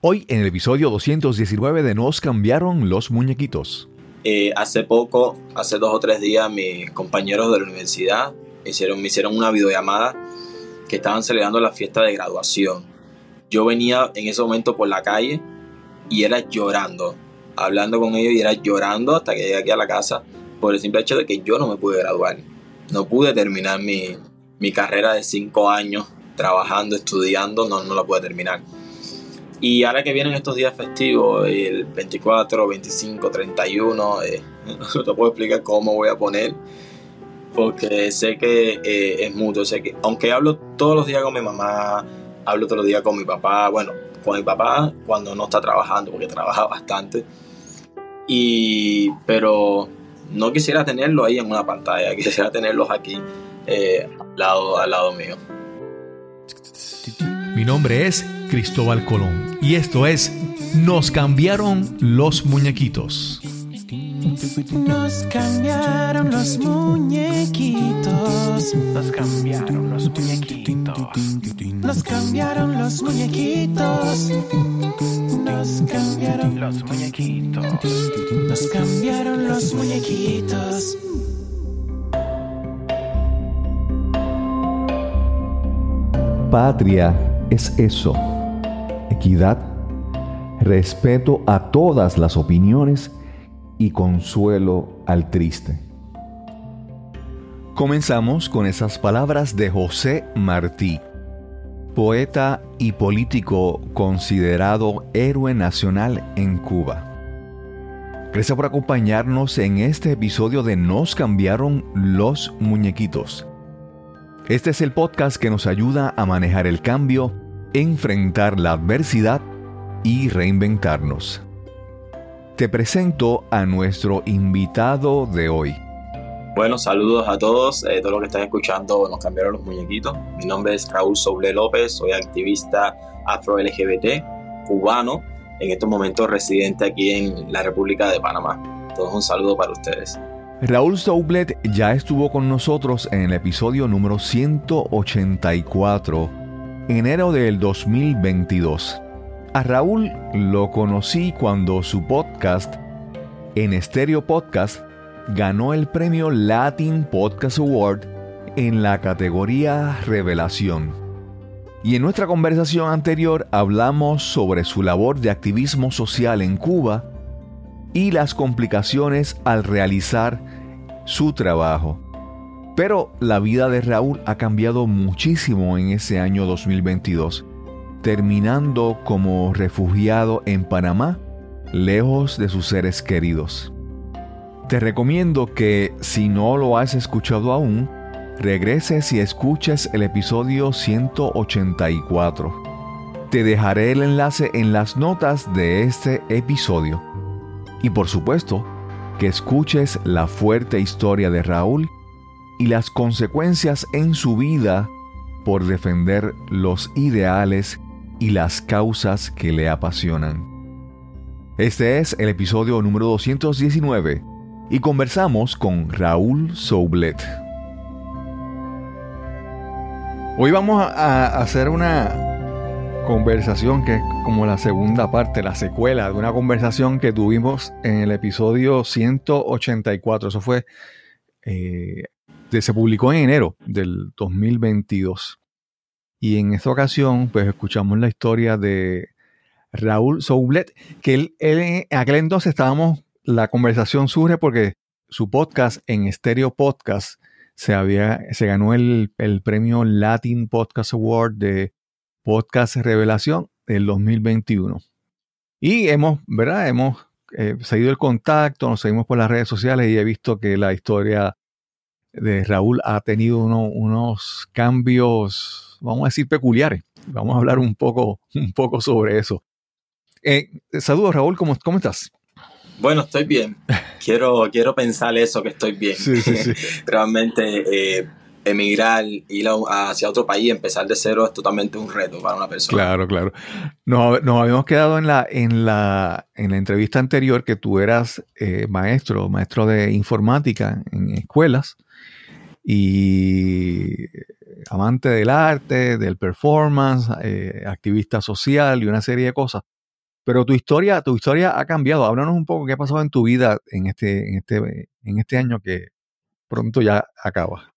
Hoy en el episodio 219 de Nos cambiaron los muñequitos. Eh, hace poco, hace dos o tres días, mis compañeros de la universidad hicieron, me hicieron una videollamada que estaban celebrando la fiesta de graduación. Yo venía en ese momento por la calle y era llorando, hablando con ellos y era llorando hasta que llegué aquí a la casa por el simple hecho de que yo no me pude graduar. No pude terminar mi, mi carrera de cinco años trabajando, estudiando, no, no la pude terminar. Y ahora que vienen estos días festivos, el 24, 25, 31, no te puedo explicar cómo voy a poner, porque sé que eh, es mutuo, sé que aunque hablo todos los días con mi mamá, hablo todos los días con mi papá, bueno, con mi papá cuando no está trabajando, porque trabaja bastante, y, pero no quisiera tenerlo ahí en una pantalla, quisiera tenerlos aquí eh, al, lado, al lado mío. Mi nombre es Cristóbal Colón y esto es Nos cambiaron los muñequitos. Nos cambiaron los muñequitos. Nos cambiaron los muñequitos. Nos cambiaron los muñequitos. Nos cambiaron los muñequitos. Nos cambiaron los muñequitos. Patria es eso. Equidad, respeto a todas las opiniones y consuelo al triste. Comenzamos con esas palabras de José Martí, poeta y político considerado héroe nacional en Cuba. Gracias por acompañarnos en este episodio de Nos cambiaron los muñequitos. Este es el podcast que nos ayuda a manejar el cambio, enfrentar la adversidad y reinventarnos. Te presento a nuestro invitado de hoy. Bueno, saludos a todos, eh, todos los que están escuchando Nos cambiaron los muñequitos. Mi nombre es Raúl Soble López, soy activista afro-LGBT, cubano, en estos momentos residente aquí en la República de Panamá. Todos un saludo para ustedes. Raúl Soublet ya estuvo con nosotros en el episodio número 184, enero del 2022. A Raúl lo conocí cuando su podcast, en Estéreo Podcast, ganó el premio Latin Podcast Award en la categoría Revelación. Y en nuestra conversación anterior hablamos sobre su labor de activismo social en Cuba y las complicaciones al realizar su trabajo. Pero la vida de Raúl ha cambiado muchísimo en ese año 2022, terminando como refugiado en Panamá, lejos de sus seres queridos. Te recomiendo que, si no lo has escuchado aún, regreses y escuches el episodio 184. Te dejaré el enlace en las notas de este episodio. Y por supuesto, que escuches la fuerte historia de Raúl y las consecuencias en su vida por defender los ideales y las causas que le apasionan. Este es el episodio número 219 y conversamos con Raúl Soublet. Hoy vamos a hacer una conversación que es como la segunda parte, la secuela de una conversación que tuvimos en el episodio 184. Eso fue, eh, se publicó en enero del 2022. Y en esta ocasión, pues escuchamos la historia de Raúl Soublet, que él, en aquel entonces estábamos, la conversación surge porque su podcast en Stereo Podcast se, había, se ganó el, el premio Latin Podcast Award de Podcast Revelación del 2021. Y hemos, ¿verdad? Hemos eh, seguido el contacto, nos seguimos por las redes sociales y he visto que la historia de Raúl ha tenido unos cambios, vamos a decir, peculiares. Vamos a hablar un poco, un poco sobre eso. Eh, saludos, Raúl, ¿cómo, ¿cómo estás? Bueno, estoy bien. Quiero, quiero pensar eso, que estoy bien. Sí, sí, sí. Realmente eh, emigrar, ir hacia otro país, empezar de cero es totalmente un reto para una persona. Claro, claro. Nos, habíamos quedado en la, en, la, en la entrevista anterior que tú eras eh, maestro, maestro de informática en escuelas y amante del arte, del performance, eh, activista social y una serie de cosas. Pero tu historia, tu historia ha cambiado. Háblanos un poco qué ha pasado en tu vida en este, en este, en este año que pronto ya acaba.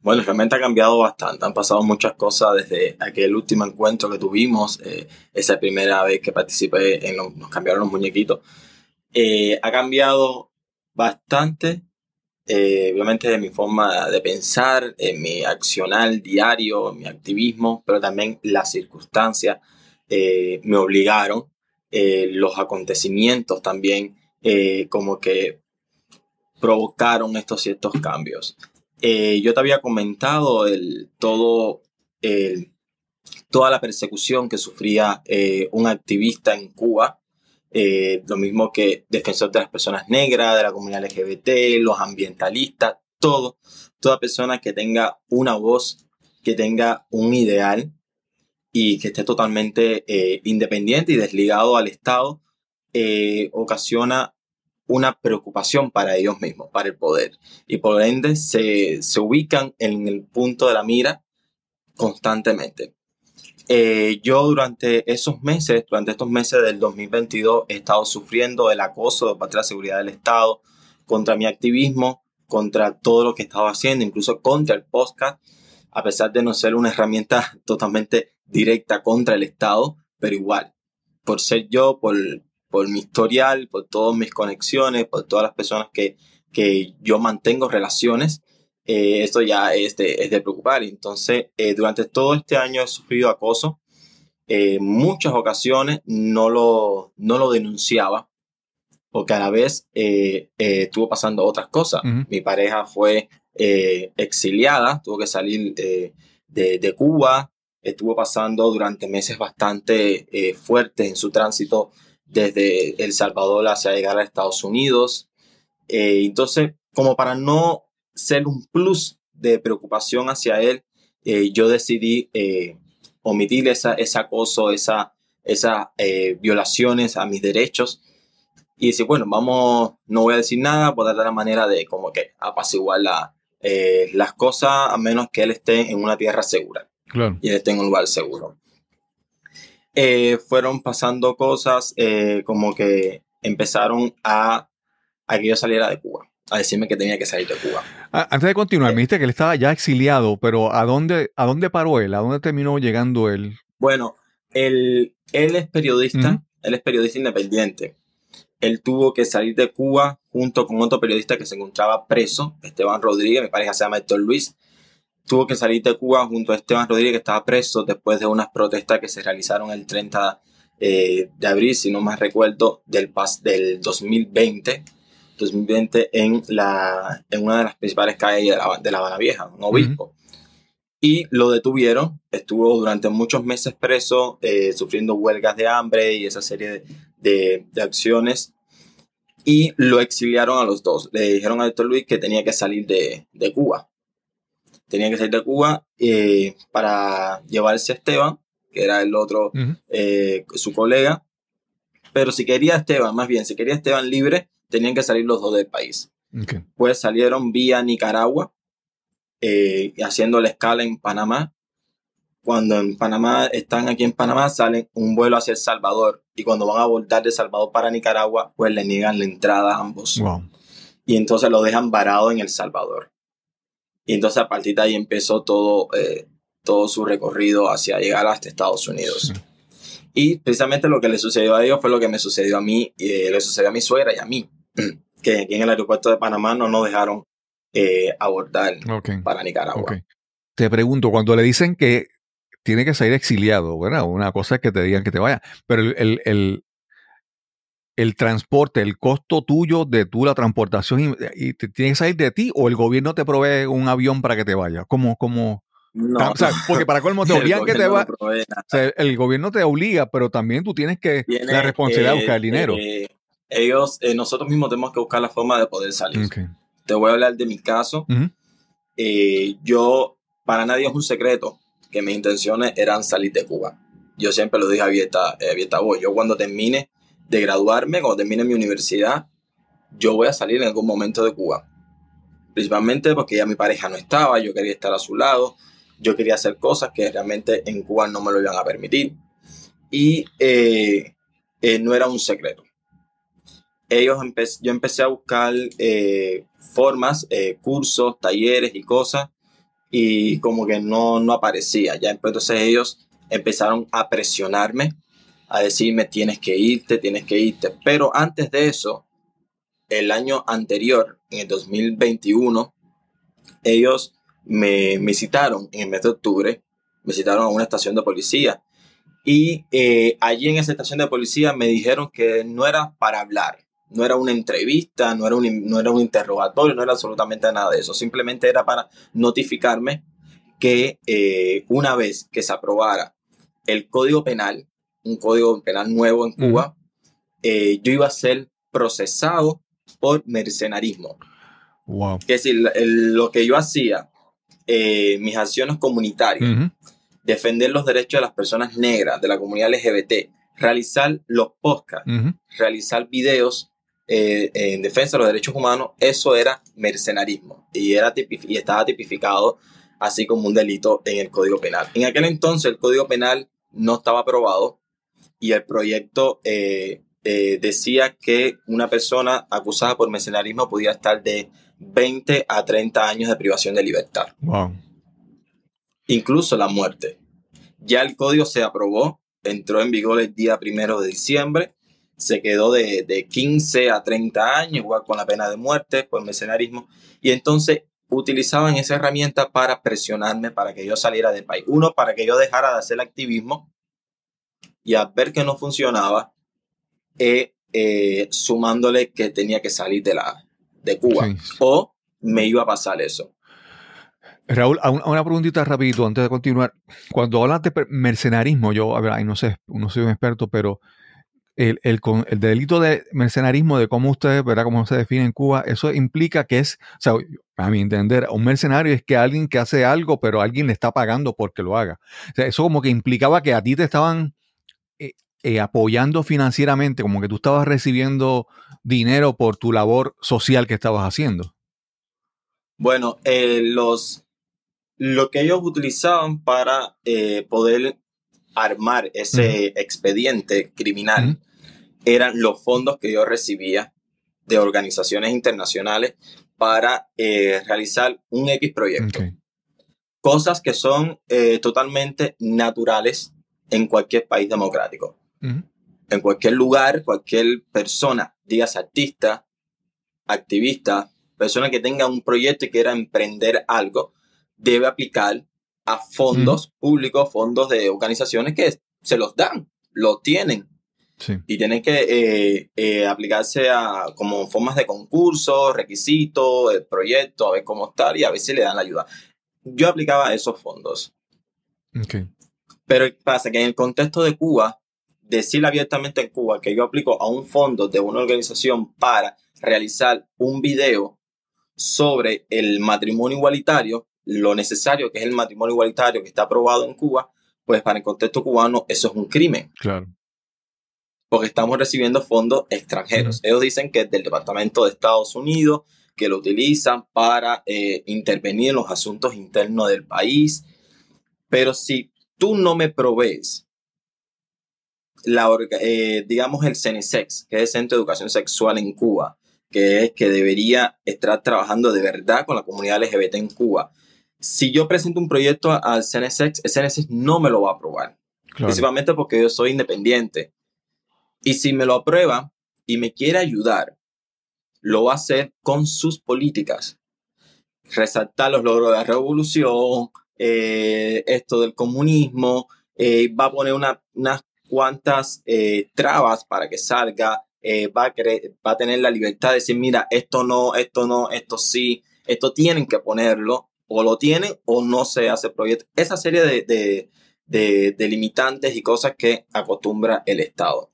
Bueno, realmente ha cambiado bastante. Han pasado muchas cosas desde aquel último encuentro que tuvimos, eh, esa primera vez que participé en los, nos cambiaron los muñequitos. Eh, ha cambiado bastante, eh, obviamente, de mi forma de pensar, en mi accionar diario, en mi activismo, pero también las circunstancias eh, me obligaron, eh, los acontecimientos también, como que provocaron estos ciertos cambios. Yo te había comentado el, todo, toda la persecución que sufría un activista en Cuba, eh, lo mismo que defensor de las personas negras, de la comunidad LGBT, los ambientalistas, todo, toda persona que tenga una voz, que tenga un ideal y que esté totalmente eh, independiente y desligado al Estado, eh, ocasiona una preocupación para ellos mismos, para el poder. Y por ende se, se ubican en el punto de la mira constantemente. Eh, yo durante esos meses, durante estos meses del 2022, he estado sufriendo el acoso de parte de la seguridad del Estado contra mi activismo, contra todo lo que estaba haciendo, incluso contra el podcast, a pesar de no ser una herramienta totalmente directa contra el Estado, pero igual, por ser yo, por, por mi historial, por todas mis conexiones, por todas las personas que, que yo mantengo relaciones, eh, esto ya es de, es de preocupar. Entonces, eh, durante todo este año he sufrido acoso. Eh, muchas ocasiones no lo, no lo denunciaba porque a la vez eh, eh, estuvo pasando otras cosas. Ujú. Mi pareja fue eh, exiliada, tuvo que salir de, de Cuba, estuvo pasando durante meses bastante fuertes en su tránsito desde El Salvador hacia llegar a Estados Unidos. Entonces, como para no ser un plus de preocupación hacia él, eh, yo decidí eh, omitir esa, ese acoso, esa, esas eh, violaciones a mis derechos y decir, bueno, vamos, no voy a decir nada, voy a dar la manera de como que apaciguar la, eh, las cosas a menos que él esté en una tierra segura Claro. y él esté en un lugar seguro. Fueron pasando cosas como que empezaron a, a que yo saliera de Cuba, a decirme que tenía que salir de Cuba. Ah, Antes de continuar, Eh. me dijiste que él estaba ya exiliado, pero ¿a dónde, ¿a dónde paró él? ¿A dónde terminó llegando él? Bueno, él, él es periodista, él es periodista independiente. Él tuvo que salir de Cuba junto con otro periodista que se encontraba preso, Esteban Rodríguez, mi pareja se llama Héctor Luis. Tuvo que salir de Cuba junto a Esteban Rodríguez, que estaba preso después de unas protestas que se realizaron el 30 eh, de abril, si no más recuerdo, del, pas del 2020. 2020 en, la, en una de las principales calles de la, de la Habana Vieja, un obispo. Y lo detuvieron, estuvo durante muchos meses preso, eh, sufriendo huelgas de hambre y esa serie de, de, de acciones. Y lo exiliaron a los dos. Le dijeron a Héctor Luis que tenía que salir de, de Cuba. Tenía que salir de Cuba eh, para llevarse a Esteban, que era el otro, Ujú. eh, su colega. Pero si quería a Esteban, más bien, si quería a Esteban libre, tenían que salir los dos del país pues salieron vía Nicaragua, eh, haciendo la escala en Panamá. Cuando en Panamá están aquí en Panamá, salen un vuelo hacia El Salvador. Y cuando van a voltar de Salvador para Nicaragua, pues le niegan la entrada a ambos. Wow. Y entonces lo dejan varado en El Salvador. Y entonces a partir de ahí empezó todo, eh, todo su recorrido hacia llegar hasta Estados Unidos. Sí. Y precisamente lo que le sucedió a ellos fue lo que me sucedió a mí, eh, le sucedió a mi suegra y a mí, que aquí en el aeropuerto de Panamá no nos dejaron eh, abordar para Nicaragua. Te pregunto, cuando le dicen que tiene que salir exiliado, ¿verdad? Una cosa es que te digan que te vaya, pero el, el, el, el transporte, el costo tuyo de tú la transportación y, y te tiene que salir de ti o el gobierno te provee un avión para que te vaya. ¿Cómo, cómo? No, O sea, porque para colmo te obligan que te va, no provee nada. o sea, el gobierno te obliga, pero también tú tienes que Tiene, la responsabilidad de eh, buscar el dinero. eh, ellos, eh, nosotros mismos tenemos que buscar la forma de poder salir. Te voy a hablar de mi caso. Eh, yo, para nadie es un secreto que mis intenciones eran salir de Cuba. Yo siempre lo dije abierta, eh, abierta voz. Yo cuando termine de graduarme, cuando termine mi universidad, yo voy a salir en algún momento de Cuba. Principalmente porque ya mi pareja no estaba, yo quería estar a su lado, yo quería hacer cosas que realmente en Cuba no me lo iban a permitir. Y eh, eh, no era un secreto. Ellos yo empecé a buscar eh, formas, eh, cursos, talleres y cosas, y como que no, no aparecía. Ya entonces ellos empezaron a presionarme, a decirme tienes que irte, tienes que irte. Pero antes de eso, el año anterior, en el 2021, ellos me, me en el mes de octubre, me a una estación de policía. Y eh, allí en esa estación de policía me dijeron que no era para hablar, no era una entrevista, no era un, no era un interrogatorio, no era absolutamente nada de eso. Simplemente era para notificarme que eh, una vez que se aprobara el código penal, un código penal nuevo en Cuba, eh, yo iba a ser procesado por mercenarismo. Wow. Es decir, el- lo que yo hacía, eh, mis acciones comunitarias, defender los derechos de las personas negras, de la comunidad LGBT, realizar los podcasts, realizar videos eh, en defensa de los derechos humanos, eso era mercenarismo y, era y estaba tipificado así como un delito en el Código Penal. En aquel entonces el Código Penal no estaba aprobado y el proyecto eh, eh, decía que una persona acusada por mercenarismo podía estar de 20 a 30 años de privación de libertad Wow. incluso la muerte. Ya el código se aprobó, entró en vigor el día primero de diciembre, se quedó de, de 15 a 30 años, igual con la pena de muerte por mercenarismo, y entonces utilizaban esa herramienta para presionarme para que yo saliera del país. Uno, para que yo dejara de hacer activismo, y al ver que no funcionaba, eh, eh, sumándole que tenía que salir de, la, de Cuba, Sí. o me iba a pasar eso. Raúl, a una, preguntita rapidito antes de continuar. Cuando hablas de mercenarismo, yo, a ver, ahí no sé, no soy un experto, pero el, el, el delito de mercenarismo, de cómo ustedes, ¿verdad? Cómo se define en Cuba, eso implica que es, o sea, a mi entender, un mercenario es que alguien que hace algo, pero alguien le está pagando porque lo haga. O sea, eso como que implicaba que a ti te estaban eh, eh, apoyando financieramente, como que tú estabas recibiendo dinero por tu labor social que estabas haciendo. Bueno, eh, los, lo que ellos utilizaban para poder armar ese expediente criminal eran los fondos que yo recibía de organizaciones internacionales para eh, realizar un X proyecto. Cosas que son eh, totalmente naturales en cualquier país democrático. En cualquier lugar, cualquier persona, digas artista, activista, persona que tenga un proyecto y quiera emprender algo, debe aplicar a fondos públicos, fondos de organizaciones que se los dan, lo tienen Sí. y tienen que eh, eh, aplicarse a como formas de concurso, requisitos, el proyecto, a ver cómo está y a ver si le dan la ayuda. Yo aplicaba esos fondos. Ok. Pero pasa que en el contexto de Cuba, decir abiertamente en Cuba que yo aplico a un fondo de una organización para realizar un video sobre el matrimonio igualitario, lo necesario que es el matrimonio igualitario que está aprobado en Cuba, pues para el contexto cubano eso es un crimen, Claro. porque estamos recibiendo fondos extranjeros. Ellos dicen que es del Departamento de Estados Unidos, que lo utilizan para eh, intervenir en los asuntos internos del país, pero si tú no me provees la, eh, digamos, el CENISEX, que es el Centro de Educación Sexual en Cuba, que es que debería estar trabajando de verdad con la comunidad LGBT en Cuba. Si yo presento un proyecto al CENISEX, el CENISEX no me lo va a aprobar, Claro. principalmente porque yo soy independiente. Y si me lo aprueba y me quiere ayudar, lo va a hacer con sus políticas. Resaltar los logros de la revolución, eh, esto del comunismo, eh, va a poner una- unas cuantas eh, trabas para que salga, eh, va, a va a tener la libertad de decir, mira, esto no, esto no, esto sí, esto tienen que ponerlo, o lo tienen o no se hace proyecto. Esa serie de, de, de- de limitantes y cosas que acostumbra el Estado.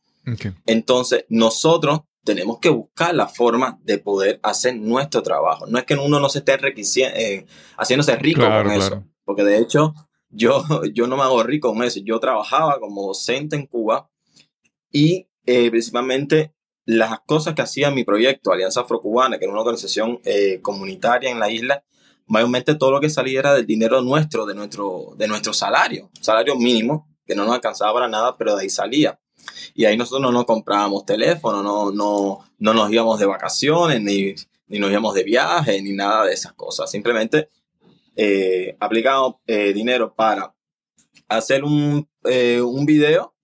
Entonces, nosotros tenemos que buscar la forma de poder hacer nuestro trabajo. No es que uno no se esté eh, haciéndose rico Claro, con eso, claro. porque de hecho yo, yo no me hago rico con eso. Yo trabajaba como docente en Cuba y eh, principalmente las cosas que hacía mi proyecto, Alianza Afrocubana, que era una organización eh, comunitaria en la isla, mayormente todo lo que salía era del dinero nuestro, de nuestro, de nuestro salario, salario mínimo, que no nos alcanzaba para nada, pero de ahí salía. Y ahí nosotros no nos comprábamos teléfono, no, no, no nos íbamos de vacaciones, ni, ni nos íbamos de viaje, ni nada de esas cosas. Simplemente eh, aplicamos eh, dinero para hacer un, eh, un video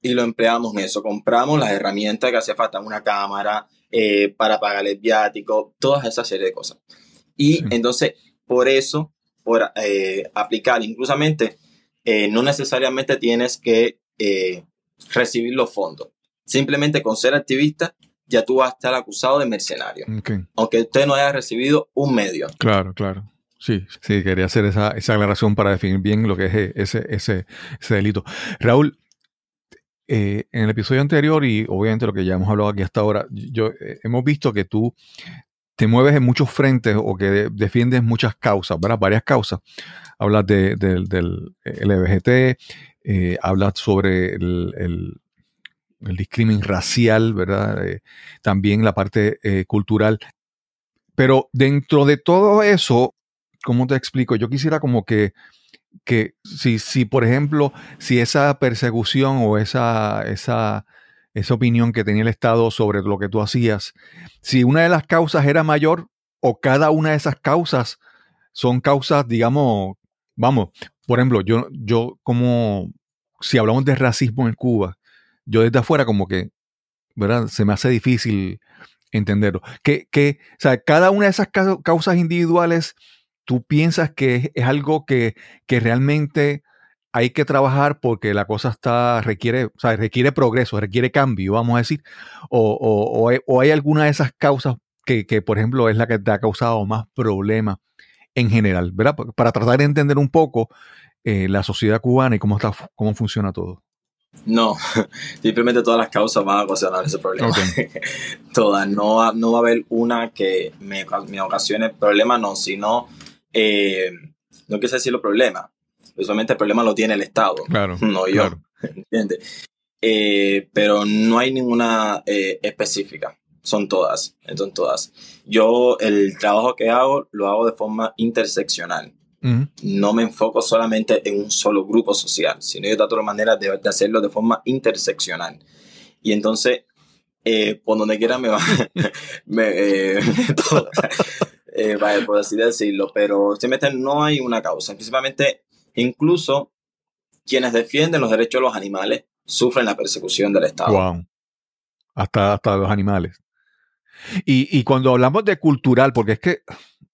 y lo empleamos en eso. Compramos las herramientas que hace falta, una cámara, eh, para pagar el viático, todas esas serie de cosas. Y Sí. entonces, por eso, por eh, aplicar, inclusamente, eh, no necesariamente tienes que eh, recibir los fondos. Simplemente con ser activista, ya tú vas a estar acusado de mercenario, aunque usted no haya recibido un medio. Claro, claro. Sí, sí, quería hacer esa, esa aclaración para definir bien lo que es ese, ese, ese delito. Raúl, eh, en el episodio anterior y obviamente lo que ya hemos hablado aquí hasta ahora, yo, eh, hemos visto que tú te mueves en muchos frentes o que de- defiendes muchas causas, ¿verdad? Varias causas. Hablas de- del- LBGT, eh, hablas sobre el, el, el discrimen racial, ¿verdad? Eh, también la parte eh, cultural. Pero dentro de todo eso, ¿cómo te explico? Yo quisiera como que, que si, si, por ejemplo, si esa persecución o esa, esa, esa opinión que tenía el Estado sobre lo que tú hacías, si una de las causas era mayor o cada una de esas causas son causas, digamos, vamos, por ejemplo, yo, yo como, si hablamos de racismo en Cuba, yo desde afuera como que, ¿verdad? Se me hace difícil entenderlo. Que, o sea, cada una de esas ca- causas individuales, tú piensas que es, es algo que, que realmente hay que trabajar porque la cosa está, requiere, o sea, requiere progreso, requiere cambio, vamos a decir, o, o- o hay, o hay alguna de esas causas que, que, por ejemplo, es la que te ha causado más problemas en general, ¿verdad? Pa- Para tratar de entender un poco eh, la sociedad cubana y cómo, está, cómo funciona todo. No, simplemente todas las causas van a ocasionar ese problema. Todas. No va, no va a haber una que me, me ocasione problema, no, sino, eh, no quise decirlo problema. Usualmente el problema lo tiene el Estado, Claro. no yo, claro. ¿entiendes? Eh, pero no hay ninguna eh, específica, son todas, son todas. Yo el trabajo que hago lo hago de forma interseccional. Ujú. No me enfoco solamente en un solo grupo social, sino yo trato de maneras de, de hacerlo de forma interseccional. Y entonces, eh, por donde quiera me va, me, eh, todo, eh, vaya, por así decirlo, pero simplemente no hay una causa. Principalmente, incluso quienes defienden los derechos de los animales sufren la persecución del Estado. Wow. Hasta, hasta los animales. Y, y cuando hablamos de cultural, porque es que,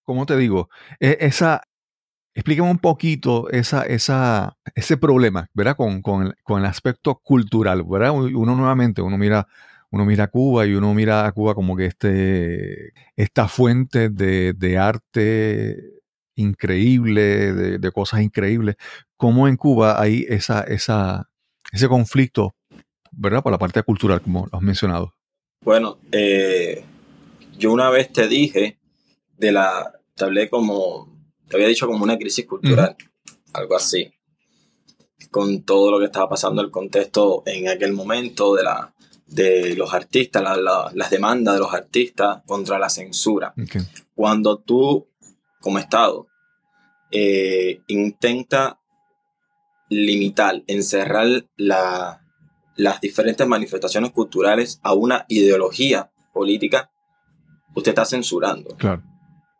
¿cómo te digo? E- esa, explícame un poquito esa, esa, ese problema, ¿verdad? Con, con, con el aspecto cultural, ¿verdad? Uno nuevamente, uno mira, uno mira a Cuba y uno mira a Cuba como que este, esta fuente de, de arte increíble, de, de cosas increíbles. ¿Cómo en Cuba hay esa, esa, ese conflicto, ¿verdad? Por la parte cultural, como lo has mencionado. Bueno, eh, yo una vez te dije de la, te hablé como, te había dicho como una crisis cultural, algo así, con todo lo que estaba pasando, el contexto en aquel momento de, la, de los artistas, la- la- las demandas de los artistas contra la censura. Cuando tú, como Estado, eh, intenta limitar, encerrar la, las diferentes manifestaciones culturales a una ideología política, usted está censurando Claro.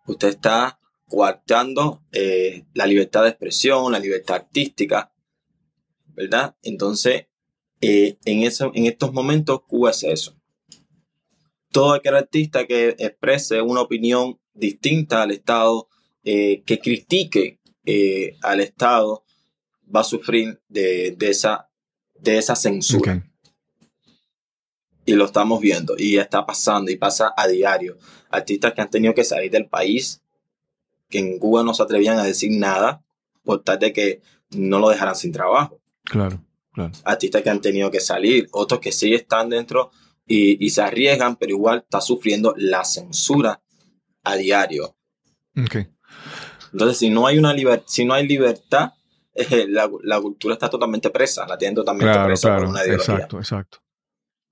usted está coartando eh, la libertad de expresión, la libertad artística, ¿verdad? Entonces, eh, en, eso, en estos momentos, Cuba es eso. Todo aquel artista que exprese una opinión distinta al Estado, eh, que critique eh, al Estado, va a sufrir de, de esa, de esa censura y lo estamos viendo y está pasando y pasa a diario. Artistas que han tenido que salir del país, que en Cuba no se atrevían a decir nada por tal de que no lo dejaran sin trabajo. Claro. Claro. Artistas que han tenido que salir, otros que sí están dentro y, y se arriesgan, pero igual está sufriendo la censura a diario. Entonces, si no hay, una liber- si no hay libertad, eh, la, la cultura está totalmente presa, la tienen totalmente Claro, presa por claro. una ideología. Exacto, exacto.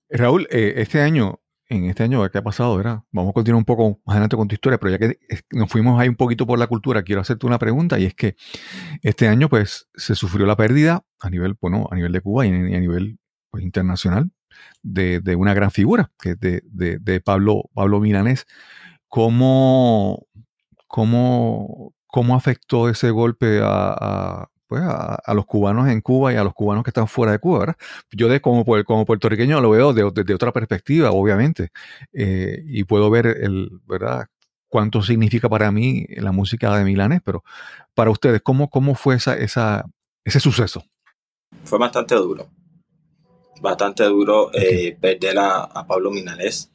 Raúl, eh, este año, en este año, ¿qué ha pasado? ¿verdad? Vamos a continuar un poco más adelante con tu historia, pero ya que nos fuimos ahí un poquito por la cultura, quiero hacerte una pregunta y es que este año, pues, se sufrió la pérdida a nivel, bueno, a nivel de Cuba y a nivel pues, internacional de, de, una gran figura, que es de, de, de Pablo, Pablo Milanés. ¿Cómo, cómo, cómo afectó ese golpe a, a pues a, a, los cubanos en Cuba y a los cubanos que están fuera de Cuba, ¿verdad? Yo de, como, como puertorriqueño lo veo desde de, otra perspectiva, obviamente, eh, y puedo ver el, ¿verdad? cuánto significa para mí la música de Milanes, pero para ustedes, ¿cómo, cómo fue esa, esa, ese suceso? Fue bastante duro, bastante duro okay. eh, perder a, a, Pablo Milanés.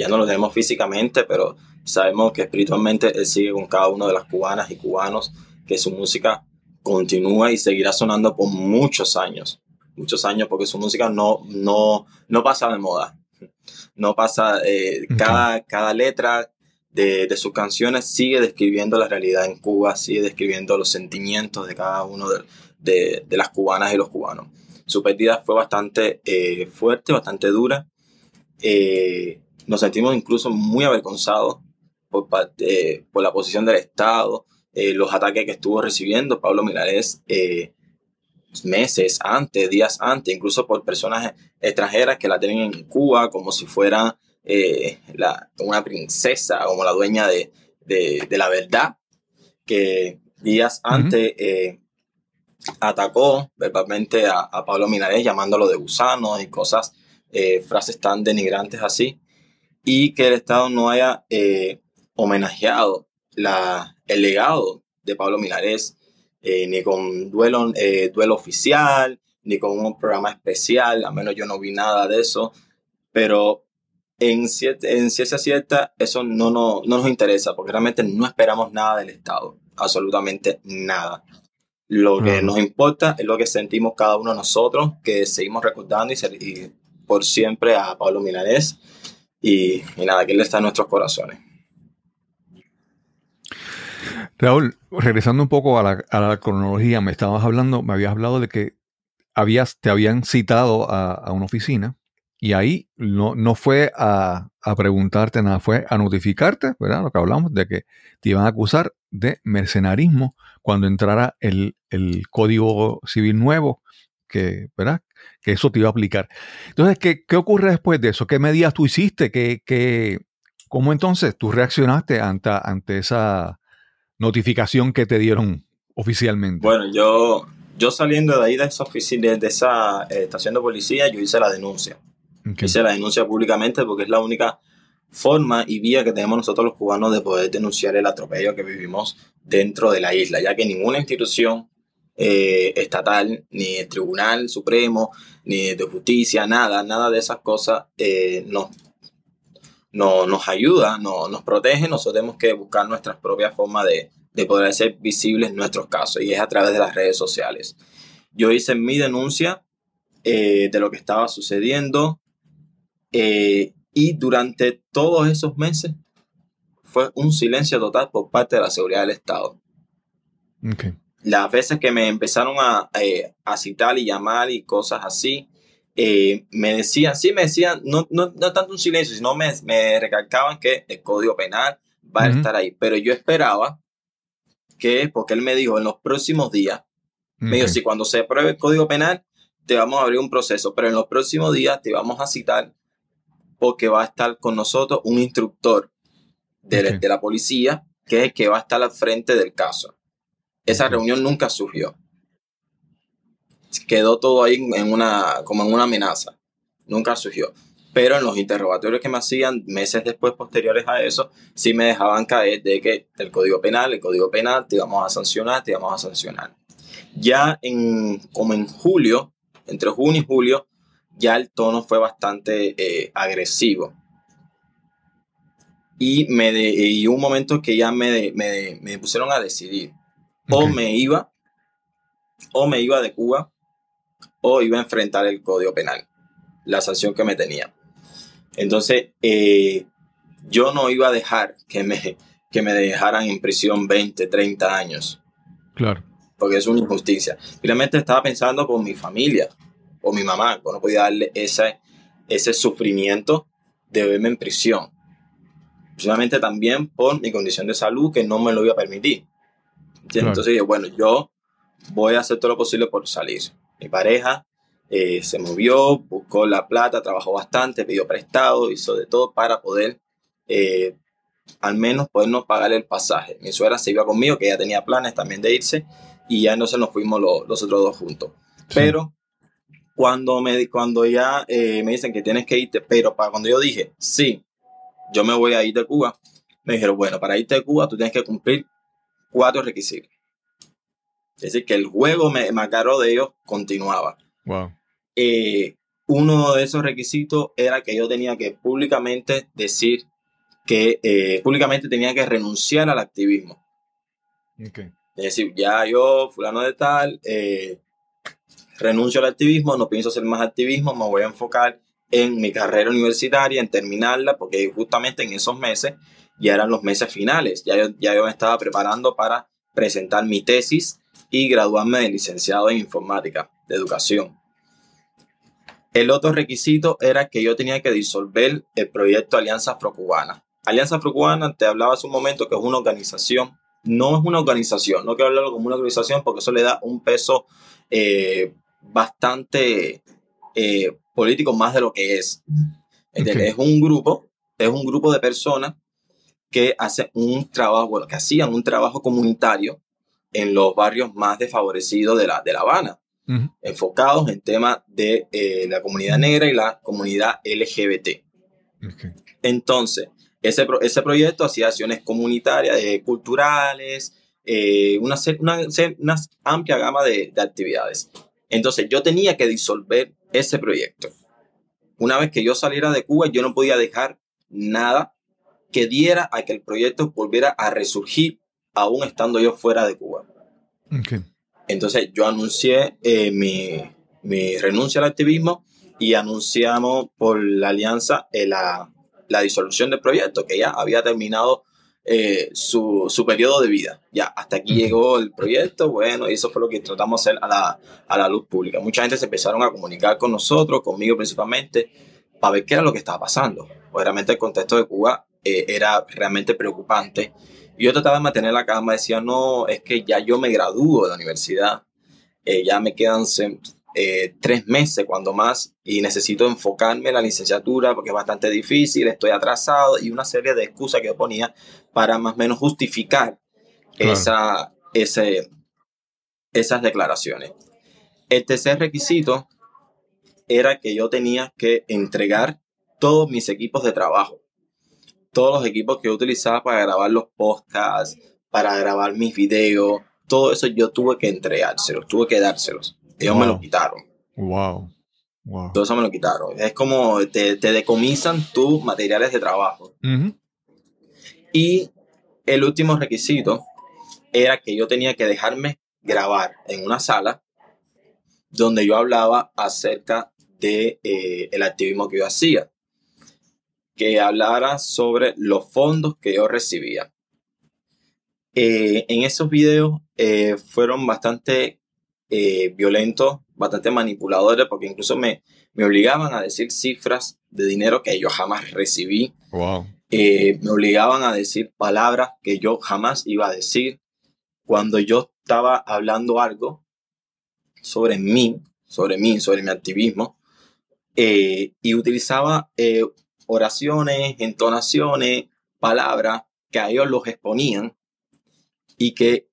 Ya no lo tenemos físicamente, pero sabemos que espiritualmente él sigue con cada uno de las cubanas y cubanos, que su música continúa y seguirá sonando por muchos años, muchos años, porque su música no, no, no pasa de moda. No pasa, eh, okay. cada, cada letra, de, de, sus canciones sigue describiendo la realidad en Cuba, sigue describiendo los sentimientos de cada uno de, de, de las cubanas y los cubanos. Su pérdida fue bastante eh, fuerte, bastante dura. Eh, nos sentimos incluso muy avergonzados por, eh, por la posición del Estado, eh, los ataques que estuvo recibiendo Pablo Milanés eh, meses antes, días antes, incluso por personas extranjeras que la tienen en Cuba como si fuera eh, la, una princesa, como la dueña de, de, de la verdad, que días uh -huh. antes atacó verbalmente a, a, Pablo Minares llamándolo de gusano y cosas, frases tan denigrantes así, y que el Estado no haya eh, homenajeado la, el legado de Pablo Minares, eh, ni con duelo, duelo oficial, ni con un programa especial, al menos yo no vi nada de eso, pero en, en ciencia cierta eso no, no, no nos interesa porque realmente no esperamos nada del Estado, absolutamente nada. Lo que nos importa es lo que sentimos cada uno de nosotros, que seguimos recordando y, y por siempre a Pablo Milanés y, y nada, que él está en nuestros corazones. Raúl, regresando un poco a la, a la, cronología, me estabas hablando, me habías hablado de que habías, te habían citado a, a una oficina y ahí no, no fue a, a, preguntarte nada, fue a notificarte, ¿verdad? Lo que hablamos de que te iban a acusar de mercenarismo cuando entrara el, el código civil nuevo, que, ¿verdad? Que eso te iba a aplicar. Entonces, ¿qué, qué ocurre después de eso? ¿Qué medidas tú hiciste? ¿Qué, qué, ¿Cómo entonces tú reaccionaste ante, ante esa notificación que te dieron oficialmente? Bueno, yo, yo saliendo de ahí de esa oficina, de esa eh, estación de policía, yo hice la denuncia. Okay. Hice la denuncia públicamente porque es la única forma y vía que tenemos nosotros los cubanos de poder denunciar el atropello que vivimos dentro de la isla, ya que ninguna institución eh, estatal, ni el Tribunal Supremo, ni de justicia, nada, nada de esas cosas eh, nos, no, nos ayuda, no, nos protege, nosotros tenemos que buscar nuestras propias formas de, de poder hacer visibles nuestros casos y es a través de las redes sociales. Yo hice mi denuncia eh, de lo que estaba sucediendo, y durante todos esos meses fue un silencio total por parte de la seguridad del Estado. Okay. Las veces que me empezaron a, eh, a citar y llamar y cosas así, eh, me decían, sí, me decían, no, no, no tanto un silencio, sino me, me recalcaban que el Código Penal va uh -huh. a estar ahí. Pero yo esperaba que, porque él me dijo, en los próximos días, me dijo, si cuando se apruebe el Código Penal, te vamos a abrir un proceso, pero en los próximos días te vamos a citar porque va a estar con nosotros un instructor de, okay. de, la policía que es el que va a estar al frente del caso. Esa reunión nunca surgió. Quedó todo ahí en una, como en una amenaza. Nunca surgió. Pero en los interrogatorios que me hacían meses después, posteriores a eso, sí me dejaban caer de que el código penal, el código penal, te íbamos a sancionar, te íbamos a sancionar. Ya en, como en julio, entre junio y julio, ya el tono fue bastante eh, agresivo. Y, me de, y un momento que ya me, de, me, me, pusieron a decidir. Okay. O me iba, o me iba de Cuba, o iba a enfrentar el código penal, la sanción que me tenía. Entonces, eh, yo no iba a dejar que me, que me dejaran en prisión 20, 30 años. Claro. Porque es una injusticia. Finalmente estaba pensando por mi familia, o mi mamá, no podía darle ese, ese sufrimiento de verme en prisión. Principalmente también por mi condición de salud que no me lo iba a permitir. Claro. Entonces yo, bueno, yo voy a hacer todo lo posible por salir. Mi pareja eh, se movió, buscó la plata, trabajó bastante, pidió prestado, hizo de todo para poder eh, al menos podernos pagar el pasaje. Mi suegra se iba conmigo, que ya tenía planes también de irse, y ya entonces nos fuimos los, los otros dos juntos. Pero cuando, me, cuando ya eh, me dicen que tienes que irte, pero para cuando yo dije, sí, yo me voy a ir de Cuba, me dijeron, bueno, para irte de Cuba tú tienes que cumplir cuatro requisitos. Es decir, que el juego me, macaro de ellos continuaba. Wow. Eh, uno de esos requisitos era que yo tenía que públicamente decir que eh, públicamente tenía que renunciar al activismo. Okay. Es decir, ya yo, fulano de tal, eh, renuncio al activismo, no pienso hacer más activismo, me voy a enfocar en mi carrera universitaria, en terminarla, porque justamente en esos meses ya eran los meses finales, ya yo, ya yo me estaba preparando para presentar mi tesis y graduarme de licenciado en informática de educación. El otro requisito era que yo tenía que disolver el proyecto Alianza Afrocubana. Alianza Afrocubana, te hablaba hace un momento que es una organización, no es una organización, no quiero hablarlo como una organización porque eso le da un peso eh, bastante eh, político más de lo que es. Okay. Es un grupo, es un grupo de personas que hacen un trabajo, bueno, que hacían un trabajo comunitario en los barrios más desfavorecidos de La, de la Habana, Uh -huh. enfocados en temas de eh, la comunidad negra y la comunidad LGBT. okay. Entonces, ese, pro, ese proyecto hacía acciones comunitarias, eh, culturales, eh, una, una, una, amplia gama de, de actividades. Entonces, yo tenía que disolver ese proyecto. Una vez que yo saliera de Cuba, yo no podía dejar nada que diera a que el proyecto volviera a resurgir aún estando yo fuera de Cuba. Okay. Entonces yo anuncié eh, mi, mi, renuncia al activismo y anunciamos por la alianza eh, la, la, disolución del proyecto, que ya había terminado eh, su, su, periodo de vida. Ya, hasta aquí okay. llegó el proyecto, bueno, y eso fue lo que tratamos de hacer a la, a la luz pública. Mucha gente se empezaron a comunicar con nosotros, conmigo principalmente, para ver qué era lo que estaba pasando. Realmente el contexto de Cuba eh, era realmente preocupante. Yo trataba de mantener la calma, decía, no, es que ya yo me gradúo de la universidad, eh, ya me quedan eh, tres meses cuando más y necesito enfocarme en la licenciatura porque es bastante difícil, estoy atrasado y una serie de excusas que yo ponía para más o menos justificar claro. esa, ese, esas declaraciones. El tercer requisito era que yo tenía que entregar todos mis equipos de trabajo todos los equipos que yo utilizaba para grabar los podcasts, para grabar mis videos, todo eso yo tuve que entregárselos, tuve que dárselos. Ellos wow. me lo quitaron. Wow. wow. Todo eso me lo quitaron. Es como te, te decomisan tus materiales de trabajo. Uh -huh. Y el último requisito era que yo tenía que dejarme grabar en una sala donde yo hablaba acerca de eh, el activismo que yo hacía que hablara sobre los fondos que yo recibía. Eh, en esos videos eh, fueron bastante eh, violentos, bastante manipuladores, porque incluso me, me, obligaban a decir cifras de dinero que yo jamás recibí. Wow. me obligaban a decir palabras que yo jamás iba a decir. Cuando yo estaba hablando algo sobre mí, sobre mí, sobre mi activismo, y utilizaba oraciones, entonaciones, palabras que a ellos los exponían y que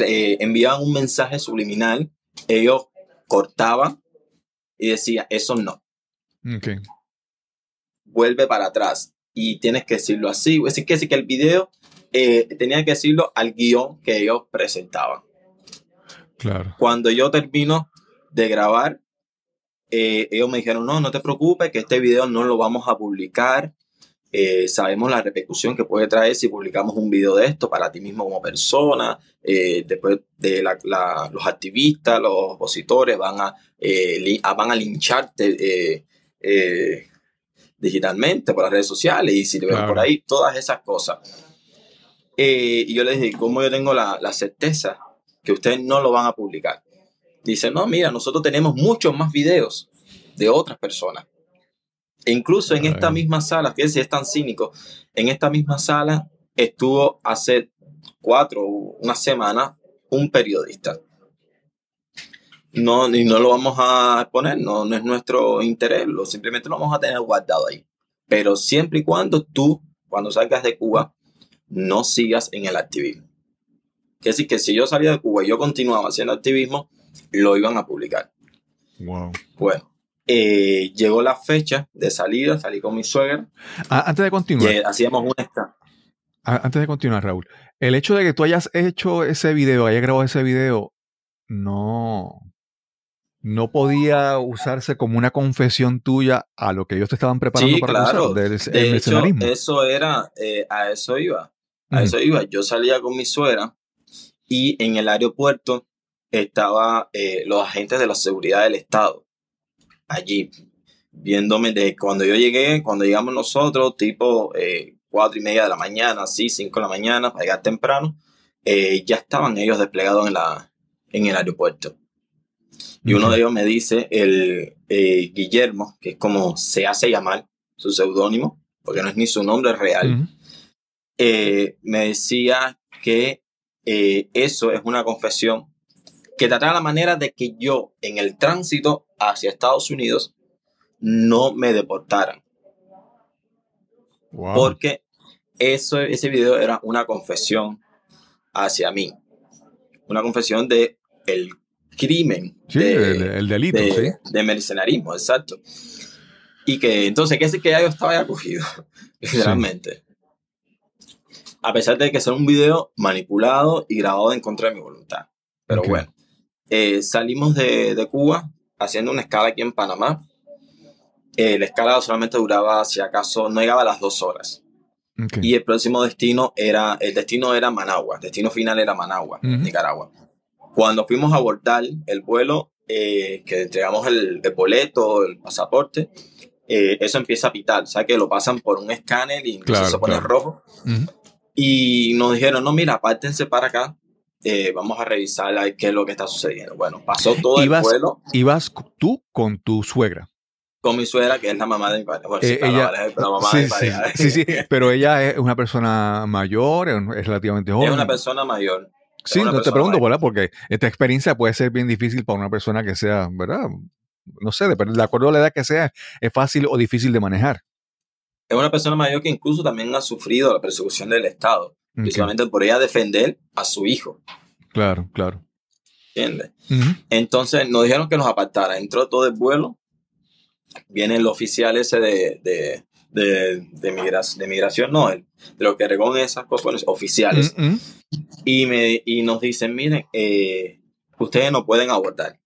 eh, enviaban un mensaje subliminal, ellos cortaban y decían, eso no. Okay. Vuelve para atrás y tienes que decirlo así. Es decir, que, que el video eh, tenía que decirlo al guion que ellos presentaban. Claro. Cuando yo termino de grabar, eh, ellos me dijeron, no, no te preocupes, que este video no lo vamos a publicar. Eh, sabemos la repercusión que puede traer si publicamos un video de esto para ti mismo como persona. Eh, después de la, la, los activistas, los opositores van a, li, van a lincharte digitalmente por las redes sociales y si te ven claro. por ahí, todas esas cosas. y yo les dije, ¿cómo yo tengo la, la certeza que ustedes no lo van a publicar? Dice, no, mira, nosotros tenemos muchos más videos de otras personas. E incluso en esta misma sala, fíjense, es tan cínico, en esta misma sala estuvo hace cuatro, una semana, un periodista. no, y no lo vamos a exponer, no, no es nuestro interés, lo, simplemente lo vamos a tener guardado ahí. Pero siempre y cuando tú, cuando salgas de Cuba, no sigas en el activismo. Quiere decir que si yo salía de Cuba y yo continuaba haciendo activismo, lo iban a publicar. Wow. Bueno, eh, llegó la fecha de salida, salí con mi suegra, Ah, antes de continuar, eh, hacíamos una esta. a- antes de continuar, Raúl, el hecho de que tú hayas hecho ese video, hayas grabado ese video, no, no podía usarse como una confesión tuya a lo que ellos te estaban preparando Sí, para claro. acusar del De el hecho, eso era, eh, a eso iba. A eso iba. Yo salía con mi suegra y en el aeropuerto estaban los agentes de la seguridad del Estado allí, viéndome de cuando yo llegué, cuando llegamos nosotros, tipo eh, cuatro y media de la mañana, así, cinco de la mañana, para llegar temprano, eh, ya estaban ellos desplegados en, la, en el aeropuerto. Y uno de ellos me dice, el eh, Guillermo, que es como se hace llamar, su seudónimo, porque no es ni su nombre real, eh, me decía que eh, eso es una confesión que trataba la manera de que yo en el tránsito hacia Estados Unidos no me deportaran, Wow. porque eso, ese video era una confesión hacia mí, una confesión de el crimen sí, de, el, el delito, de, sí. de mercenarismo, exacto. Y que entonces, ¿qué es que ya yo estaba ya cogido? Literalmente. A pesar de que sea un video manipulado y grabado en contra de mi voluntad. Pero bueno, eh, salimos de, de Cuba haciendo una escala aquí en Panamá. Eh, la escala solamente duraba, si acaso, no llegaba a las dos horas. Ok. Y el próximo destino era, el destino era Managua, el destino final era Managua, Ujú. Nicaragua. Cuando fuimos a abordar el vuelo, eh, que entregamos el, el boleto, el pasaporte, eh, eso empieza a pitar, o sea que lo pasan por un escáner y entonces Claro, se pone claro. rojo. Ujú. Y nos dijeron, no, mira, apártense para acá, eh, vamos a revisar a qué es lo que está sucediendo. Bueno, pasó todo Ibas- el vuelo Ibas tú con tu suegra. con mi suegra, que es la mamá de mi pareja. Bueno, sí, Eh, ella- la mamá sí, de mi sí, pareja. sí, sí, pero ella es una persona mayor, es relativamente joven. Es una persona mayor. Sí, no te pregunto, mayor. ¿verdad? Porque esta experiencia puede ser bien difícil para una persona que sea, ¿verdad? No sé, de acuerdo a la edad que sea, es fácil o difícil de manejar. Es una persona mayor que incluso también ha sufrido la persecución del Estado, Ok, precisamente por ella defender a su hijo, Claro, claro. ¿entiendes? Entonces nos dijeron que nos apartara, entró todo el vuelo, viene el oficial ese de, de, de, de, migra- de migración, no, el, de lo que recogen esas cosas, bueno, oficiales, y, me, y nos dicen, miren, eh, ustedes no pueden abordar.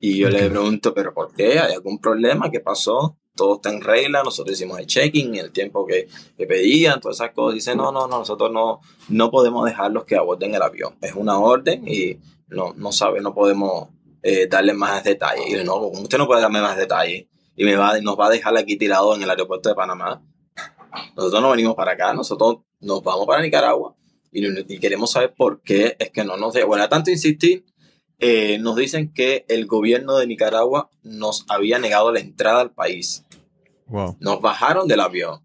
Y yo le pregunto, ¿pero por qué? ¿Hay algún problema? ¿Qué pasó? Todo está en regla, nosotros hicimos el check-in, el tiempo que, que pedían, todas esas cosas. Dice, no, no, no, nosotros no, no podemos dejarlos que aborden el avión. Es una orden y no, no sabe, no podemos eh, darle más detalles. Y no, ¿cómo usted no puede darme más detalles? Y me va, nos va a dejar aquí tirado en el aeropuerto de Panamá. Nosotros no venimos para acá, nosotros nos vamos para Nicaragua y, y queremos saber por qué es que no nos de, bueno, tanto insistir, eh, nos dicen que el gobierno de Nicaragua nos había negado la entrada al país. Wow. Nos bajaron del avión.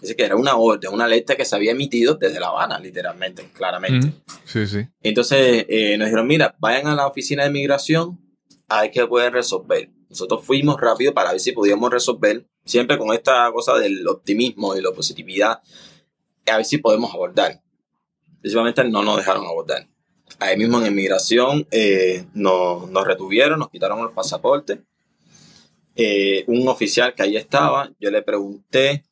Dice que era una orden, una alerta que se había emitido desde La Habana, literalmente, claramente. Sí, sí. Entonces eh, nos dijeron, mira, vayan a la oficina de migración, hay que pueden resolver. Nosotros fuimos rápido para ver si podíamos resolver, siempre con esta cosa del optimismo y la positividad, a ver si podemos abordar. Principalmente no nos dejaron abordar. Ahí mismo en inmigración eh, nos, nos retuvieron, nos quitaron los pasaportes. Eh, un oficial que ahí estaba, yo le pregunté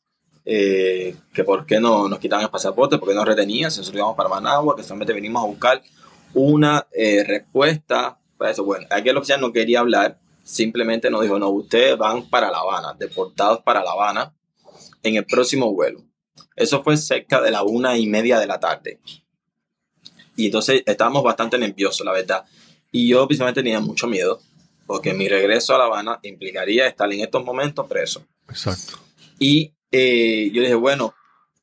eh, que por qué no nos quitaban el pasaporte, por qué nos retenían, si nosotros íbamos para Managua, que solamente venimos a buscar una eh, respuesta para eso. Bueno, aquel oficial no quería hablar, simplemente nos dijo, no, ustedes van para La Habana, deportados para La Habana en el próximo vuelo. Eso fue cerca de la una y media de la tarde. Y entonces estábamos bastante nerviosos, la verdad. Y yo principalmente tenía mucho miedo, porque mi regreso a La Habana implicaría estar en estos momentos preso. Exacto. Y eh, yo dije, bueno,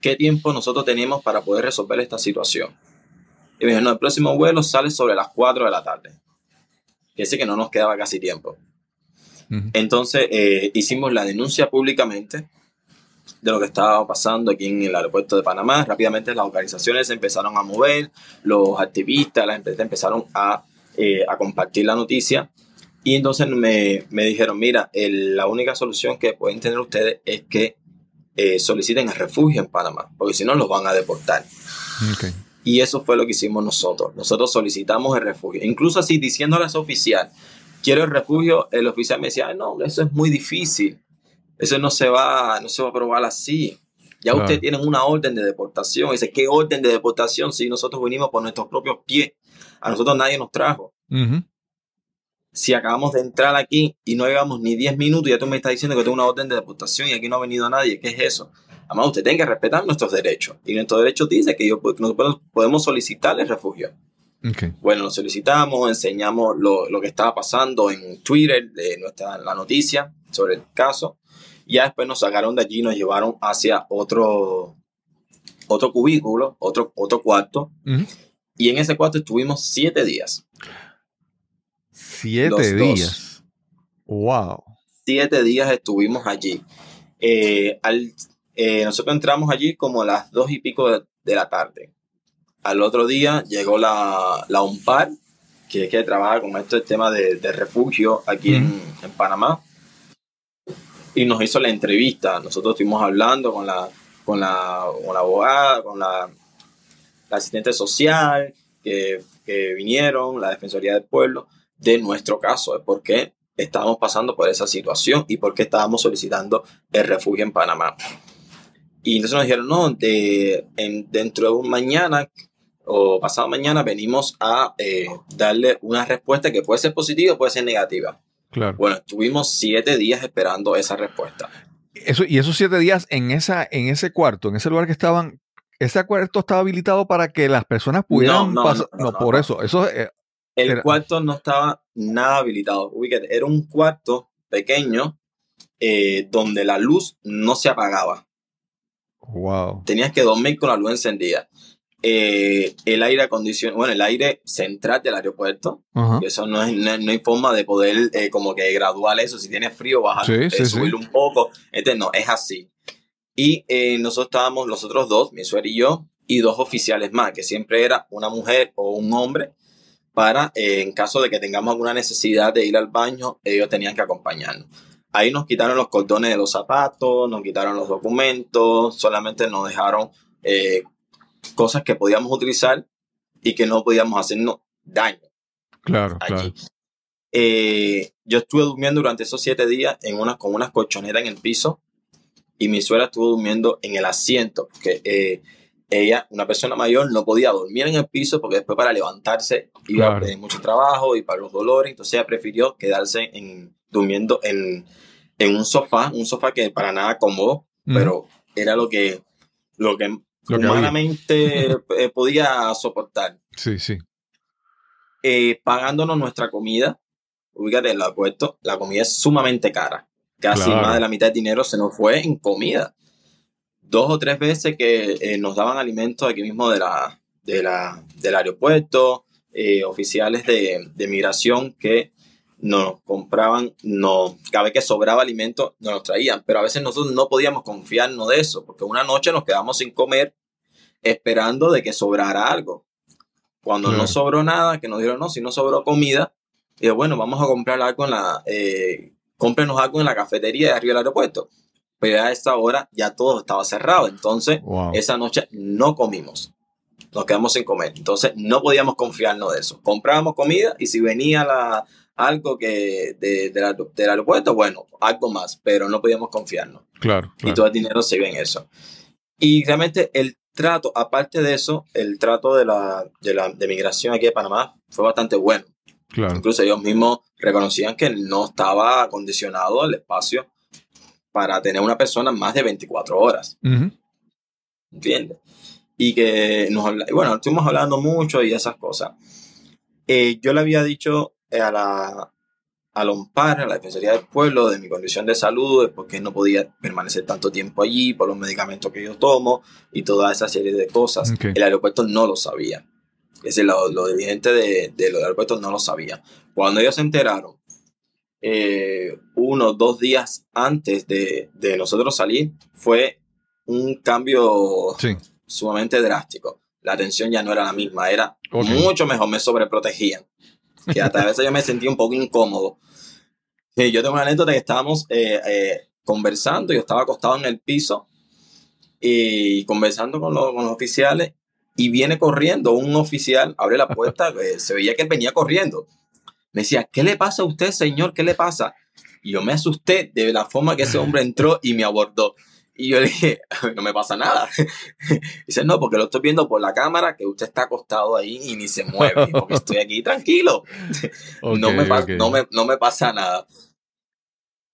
¿qué tiempo nosotros tenemos para poder resolver esta situación? Y me dijo, no, el próximo vuelo sale sobre las 4 de la tarde. Decir que no nos quedaba casi tiempo. Ujú. Entonces eh, hicimos la denuncia públicamente de lo que estaba pasando aquí en el aeropuerto de Panamá. Rápidamente las organizaciones se empezaron a mover, los activistas, las empresas empezaron a eh, a compartir la noticia. Y entonces me, me dijeron, mira, el- la única solución que pueden tener ustedes es que eh, soliciten el refugio en Panamá, porque si no los van a deportar. Y eso fue lo que hicimos nosotros. Nosotros solicitamos el refugio. Incluso así, diciéndole a ese oficial, quiero el refugio, el oficial me decía, "Ay, no, eso es muy difícil. Eso no se va, no se va a probar así. Ya Claro. ustedes tienen una orden de deportación. Dice, ¿qué orden de deportación si nosotros vinimos por nuestros propios pies? A nosotros nadie nos trajo. Ujú. Si acabamos de entrar aquí y no llevamos ni 10 minutos, ya tú me estás diciendo que tengo una orden de deportación y aquí no ha venido nadie. ¿Qué es eso? Además, usted tiene que respetar nuestros derechos. Y nuestros derechos dice que yo, nosotros podemos solicitarle refugio. Bueno, lo solicitamos, enseñamos lo, lo que estaba pasando en Twitter, de nuestra, la noticia sobre el caso. Ya después nos sacaron de allí y nos llevaron hacia otro, otro cubículo, otro, otro cuarto. Ujú. Y en ese cuarto estuvimos siete días. Siete días. Wow. Siete días estuvimos allí. Eh, al, eh, nosotros entramos allí como a las dos y pico de, de la tarde. Al otro día llegó la, la UNPAR, que es que trabaja con esto el tema de, de refugio aquí en, en Panamá. Y nos hizo la entrevista. Nosotros estuvimos hablando con la, con la, con la abogada, con la, la asistente social, que, que vinieron, la Defensoría del Pueblo, de nuestro caso, de por qué estábamos pasando por esa situación y por qué estábamos solicitando el refugio en Panamá. Y entonces nos dijeron, no, de, en- dentro de un mañana o pasado mañana venimos a eh, darle una respuesta que puede ser positiva o puede ser negativa. Claro. Bueno, estuvimos siete días esperando esa respuesta. Eso, y esos siete días en, esa, en ese cuarto, en ese lugar que estaban, ese cuarto estaba habilitado para que las personas pudieran no, pasar. no, No, no, por no. eso. Eso eh, El cuarto no estaba nada habilitado. Ubícate, era un cuarto pequeño eh, donde la luz no se apagaba. wow. tenías que dormir con la luz encendida. Eh, el aire acondicionado, bueno, el aire central del aeropuerto, que eso no, es, no, no hay forma de poder eh, como que graduar eso, si tienes frío bajar, Sí, sí, sí. subirlo un poco, este no, es así. Y nosotros estábamos, los otros dos, mi suegra y yo, y dos oficiales más, que siempre era una mujer o un hombre, para eh, en caso de que tengamos alguna necesidad de ir al baño, ellos tenían que acompañarnos. Ahí nos quitaron los cordones de los zapatos, nos quitaron los documentos, solamente nos dejaron eh, cosas que podíamos utilizar y que no podíamos hacernos daño Claro, allí. claro. Eh, yo estuve durmiendo durante esos siete días en una, con unas colchoneras en el piso y mi suegra estuvo durmiendo en el asiento, porque eh, ella, una persona mayor, no podía dormir en el piso porque después para levantarse iba Claro. a tener mucho trabajo y para los dolores, entonces ella prefirió quedarse en, durmiendo en, en un sofá, un sofá que para nada cómodo, pero era lo que, lo que, Lo humanamente eh, podía soportar Sí, sí. eh, pagándonos nuestra comida. Ubícate en el aeropuerto, la comida es sumamente cara. Casi Claro. más de la mitad del dinero se nos fue en comida. Dos o tres veces que eh, nos daban alimentos aquí mismo de la, de la, del aeropuerto, eh, oficiales de, de migración que nos compraban, no, cada vez que sobraba alimento nos los traían, pero a veces nosotros no podíamos confiarnos de eso, porque una noche nos quedamos sin comer esperando de que sobrara algo. Cuando no sobró nada, que nos dijeron, no, si no sobró comida, y bueno, vamos a comprar algo en la, eh, cómprenos algo en la cafetería de arriba del aeropuerto. Pero a esa hora ya todo estaba cerrado, entonces Wow. esa noche no comimos. Nos quedamos sin comer. Entonces no podíamos confiarnos de eso. Comprábamos comida y si venía la, algo que de- de la- del aeropuerto, bueno, algo más, pero no podíamos confiarnos Claro, y claro. todo el dinero se iba en eso. Y realmente el trato, aparte de eso, el trato de la, de la de migración aquí de Panamá fue bastante bueno. claro. Incluso ellos mismos reconocían que no estaba acondicionado el espacio para tener una persona más de 24 horas, Ujú. ¿entiendes? Y que nos habla, bueno, estuvimos hablando mucho y esas cosas. Eh, yo le había dicho eh, a la al OMPAR, a la Defensoría del Pueblo, de mi condición de salud, de por qué no podía permanecer tanto tiempo allí, por los medicamentos que yo tomo y toda esa serie de cosas. Ok. El aeropuerto no lo sabía. Es decir, los lo dirigentes de, de los aeropuertos no lo sabían. Cuando ellos se enteraron, eh, uno o dos días antes de, de nosotros salir, fue un cambio Sí. sumamente drástico. La atención ya no era la misma, era mucho mejor, me sobreprotegían. que hasta a veces yo me sentía un poco incómodo. Sí, yo tengo una anécdota que estábamos eh, eh, conversando, yo estaba acostado en el piso y conversando con los, con los oficiales y viene corriendo un oficial, abre la puerta, eh, se veía que él venía corriendo. Me decía, ¿qué le pasa a usted, señor? ¿Qué le pasa? Y yo me asusté de la forma que ese hombre entró y me abordó. Y yo le dije, no me pasa nada. Dice, no, porque lo estoy viendo por la cámara, que usted está acostado ahí y ni se mueve, porque estoy aquí tranquilo. no, me no, me, no me pasa nada.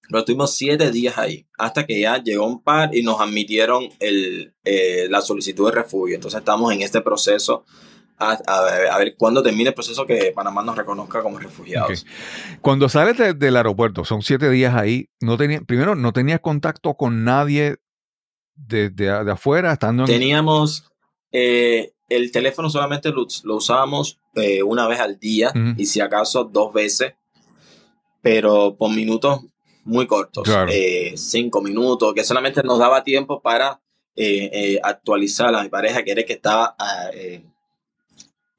Pero estuvimos siete días ahí, hasta que ya llegó un par y nos admitieron el, eh, la solicitud de refugio. Entonces estamos en este proceso a, a ver, a ver cuándo termine el proceso que Panamá nos reconozca como refugiados. Cuando sales de- del aeropuerto, son siete días ahí, no tenía, primero no tenías contacto con nadie de, de- de afuera, estando en... Teníamos eh, el teléfono solamente lo, lo usábamos eh, una vez al día Ujú. y si acaso dos veces, pero por minutos muy cortos, Claro. eh, cinco minutos, que solamente nos daba tiempo para eh, eh, actualizar a mi pareja, que era que estaba ah, eh,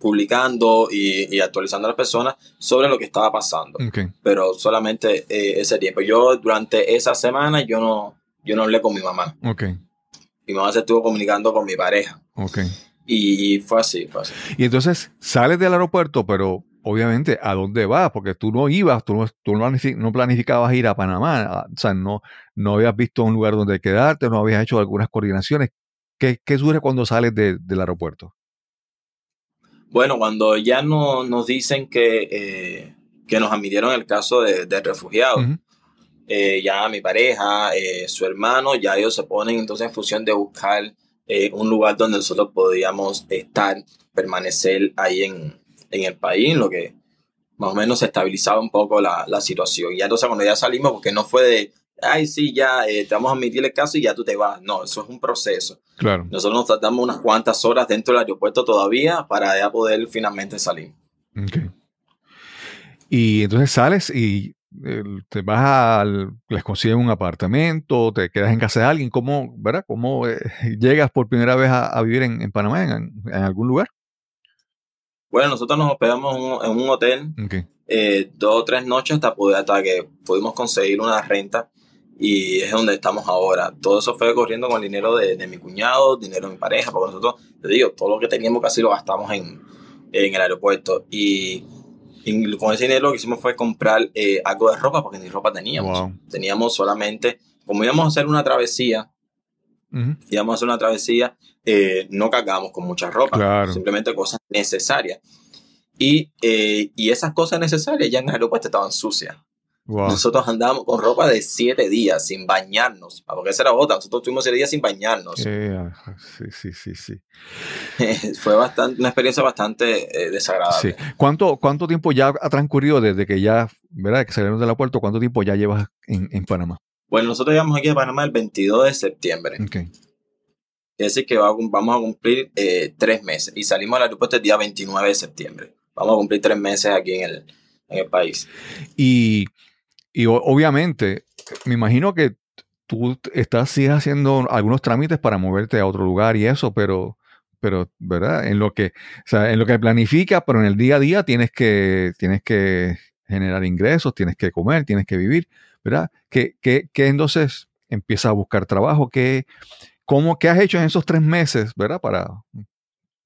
publicando y, y actualizando a las personas sobre lo que estaba pasando, pero solamente eh, ese tiempo. Yo durante esa semana yo no, yo no hablé con mi mamá, mi mamá se estuvo comunicando con mi pareja. Y fue así, fue así. Y entonces sales del aeropuerto, pero obviamente, ¿a dónde vas? Porque tú no ibas, tú no, tú no planifi- no planificabas ir a Panamá, a- o sea, no, no habías visto un lugar donde quedarte, no habías hecho algunas coordinaciones. ¿Qué, qué surge cuando sales de- del aeropuerto? Bueno, cuando ya no, nos dicen que, eh, que nos admitieron el caso de, de refugiados, eh, ya mi pareja, eh, su hermano, ya ellos se ponen entonces en función de buscar eh, un lugar donde nosotros podíamos estar, permanecer ahí en, en el país, en lo que más o menos se estabilizaba un poco la, la situación. Y ya entonces cuando ya salimos, porque no fue de, ay, sí, ya eh, te vamos a admitir el caso y ya tú te vas. No, eso es un proceso. Claro. Nosotros nos tardamos unas cuantas horas dentro del aeropuerto todavía para ya poder finalmente salir. Y entonces sales y eh, te vas al, les consiguen un apartamento, te quedas en casa de alguien, ¿cómo, verdad? ¿Cómo eh, llegas por primera vez a, a vivir en, en Panamá, en, en algún lugar? Bueno, nosotros nos hospedamos en un, en un hotel eh, dos o tres noches hasta, poder, hasta que pudimos conseguir una renta y es donde estamos ahora. Todo eso fue corriendo con el dinero de, de mi cuñado, dinero de mi pareja, porque nosotros, te digo, todo lo que teníamos casi lo gastamos en, en el aeropuerto y, y con ese dinero lo que hicimos fue comprar eh, algo de ropa porque ni ropa teníamos. Wow. Teníamos solamente, como íbamos a hacer una travesía, íbamos a hacer una travesía, eh, no cargamos con mucha ropa, Claro. simplemente cosas necesarias. Y, eh, y esas cosas necesarias ya en el aeropuerto estaban sucias. Wow. Nosotros andábamos con ropa de siete días sin bañarnos, porque esa era otra. Nosotros tuvimos siete días sin bañarnos. Eh, ah, sí, sí, sí, sí. Fue bastante, una experiencia bastante eh, desagradable. Sí. ¿Cuánto, ¿Cuánto tiempo ya ha transcurrido desde que ya, ¿verdad? Que salieron del aeropuerto? ¿Cuánto tiempo ya llevas en, en Panamá? Bueno, nosotros llegamos aquí a Panamá el 22 de septiembre. Ok. Es decir, que vamos a cumplir eh, tres meses. Y salimos del aeropuerto el día 29 de septiembre. Vamos a cumplir tres meses aquí en el, en el país. Y, y obviamente, me imagino que tú estás sigues haciendo algunos trámites para moverte a otro lugar y eso, pero, pero, ¿verdad? En lo que, o sea, en lo que planifica, pero en el día a día tienes que, tienes que generar ingresos, tienes que comer, tienes que vivir, ¿verdad? ¿Qué, qué, qué entonces empiezas a buscar trabajo? ¿Qué, cómo, ¿Qué has hecho en esos tres meses, ¿verdad? Para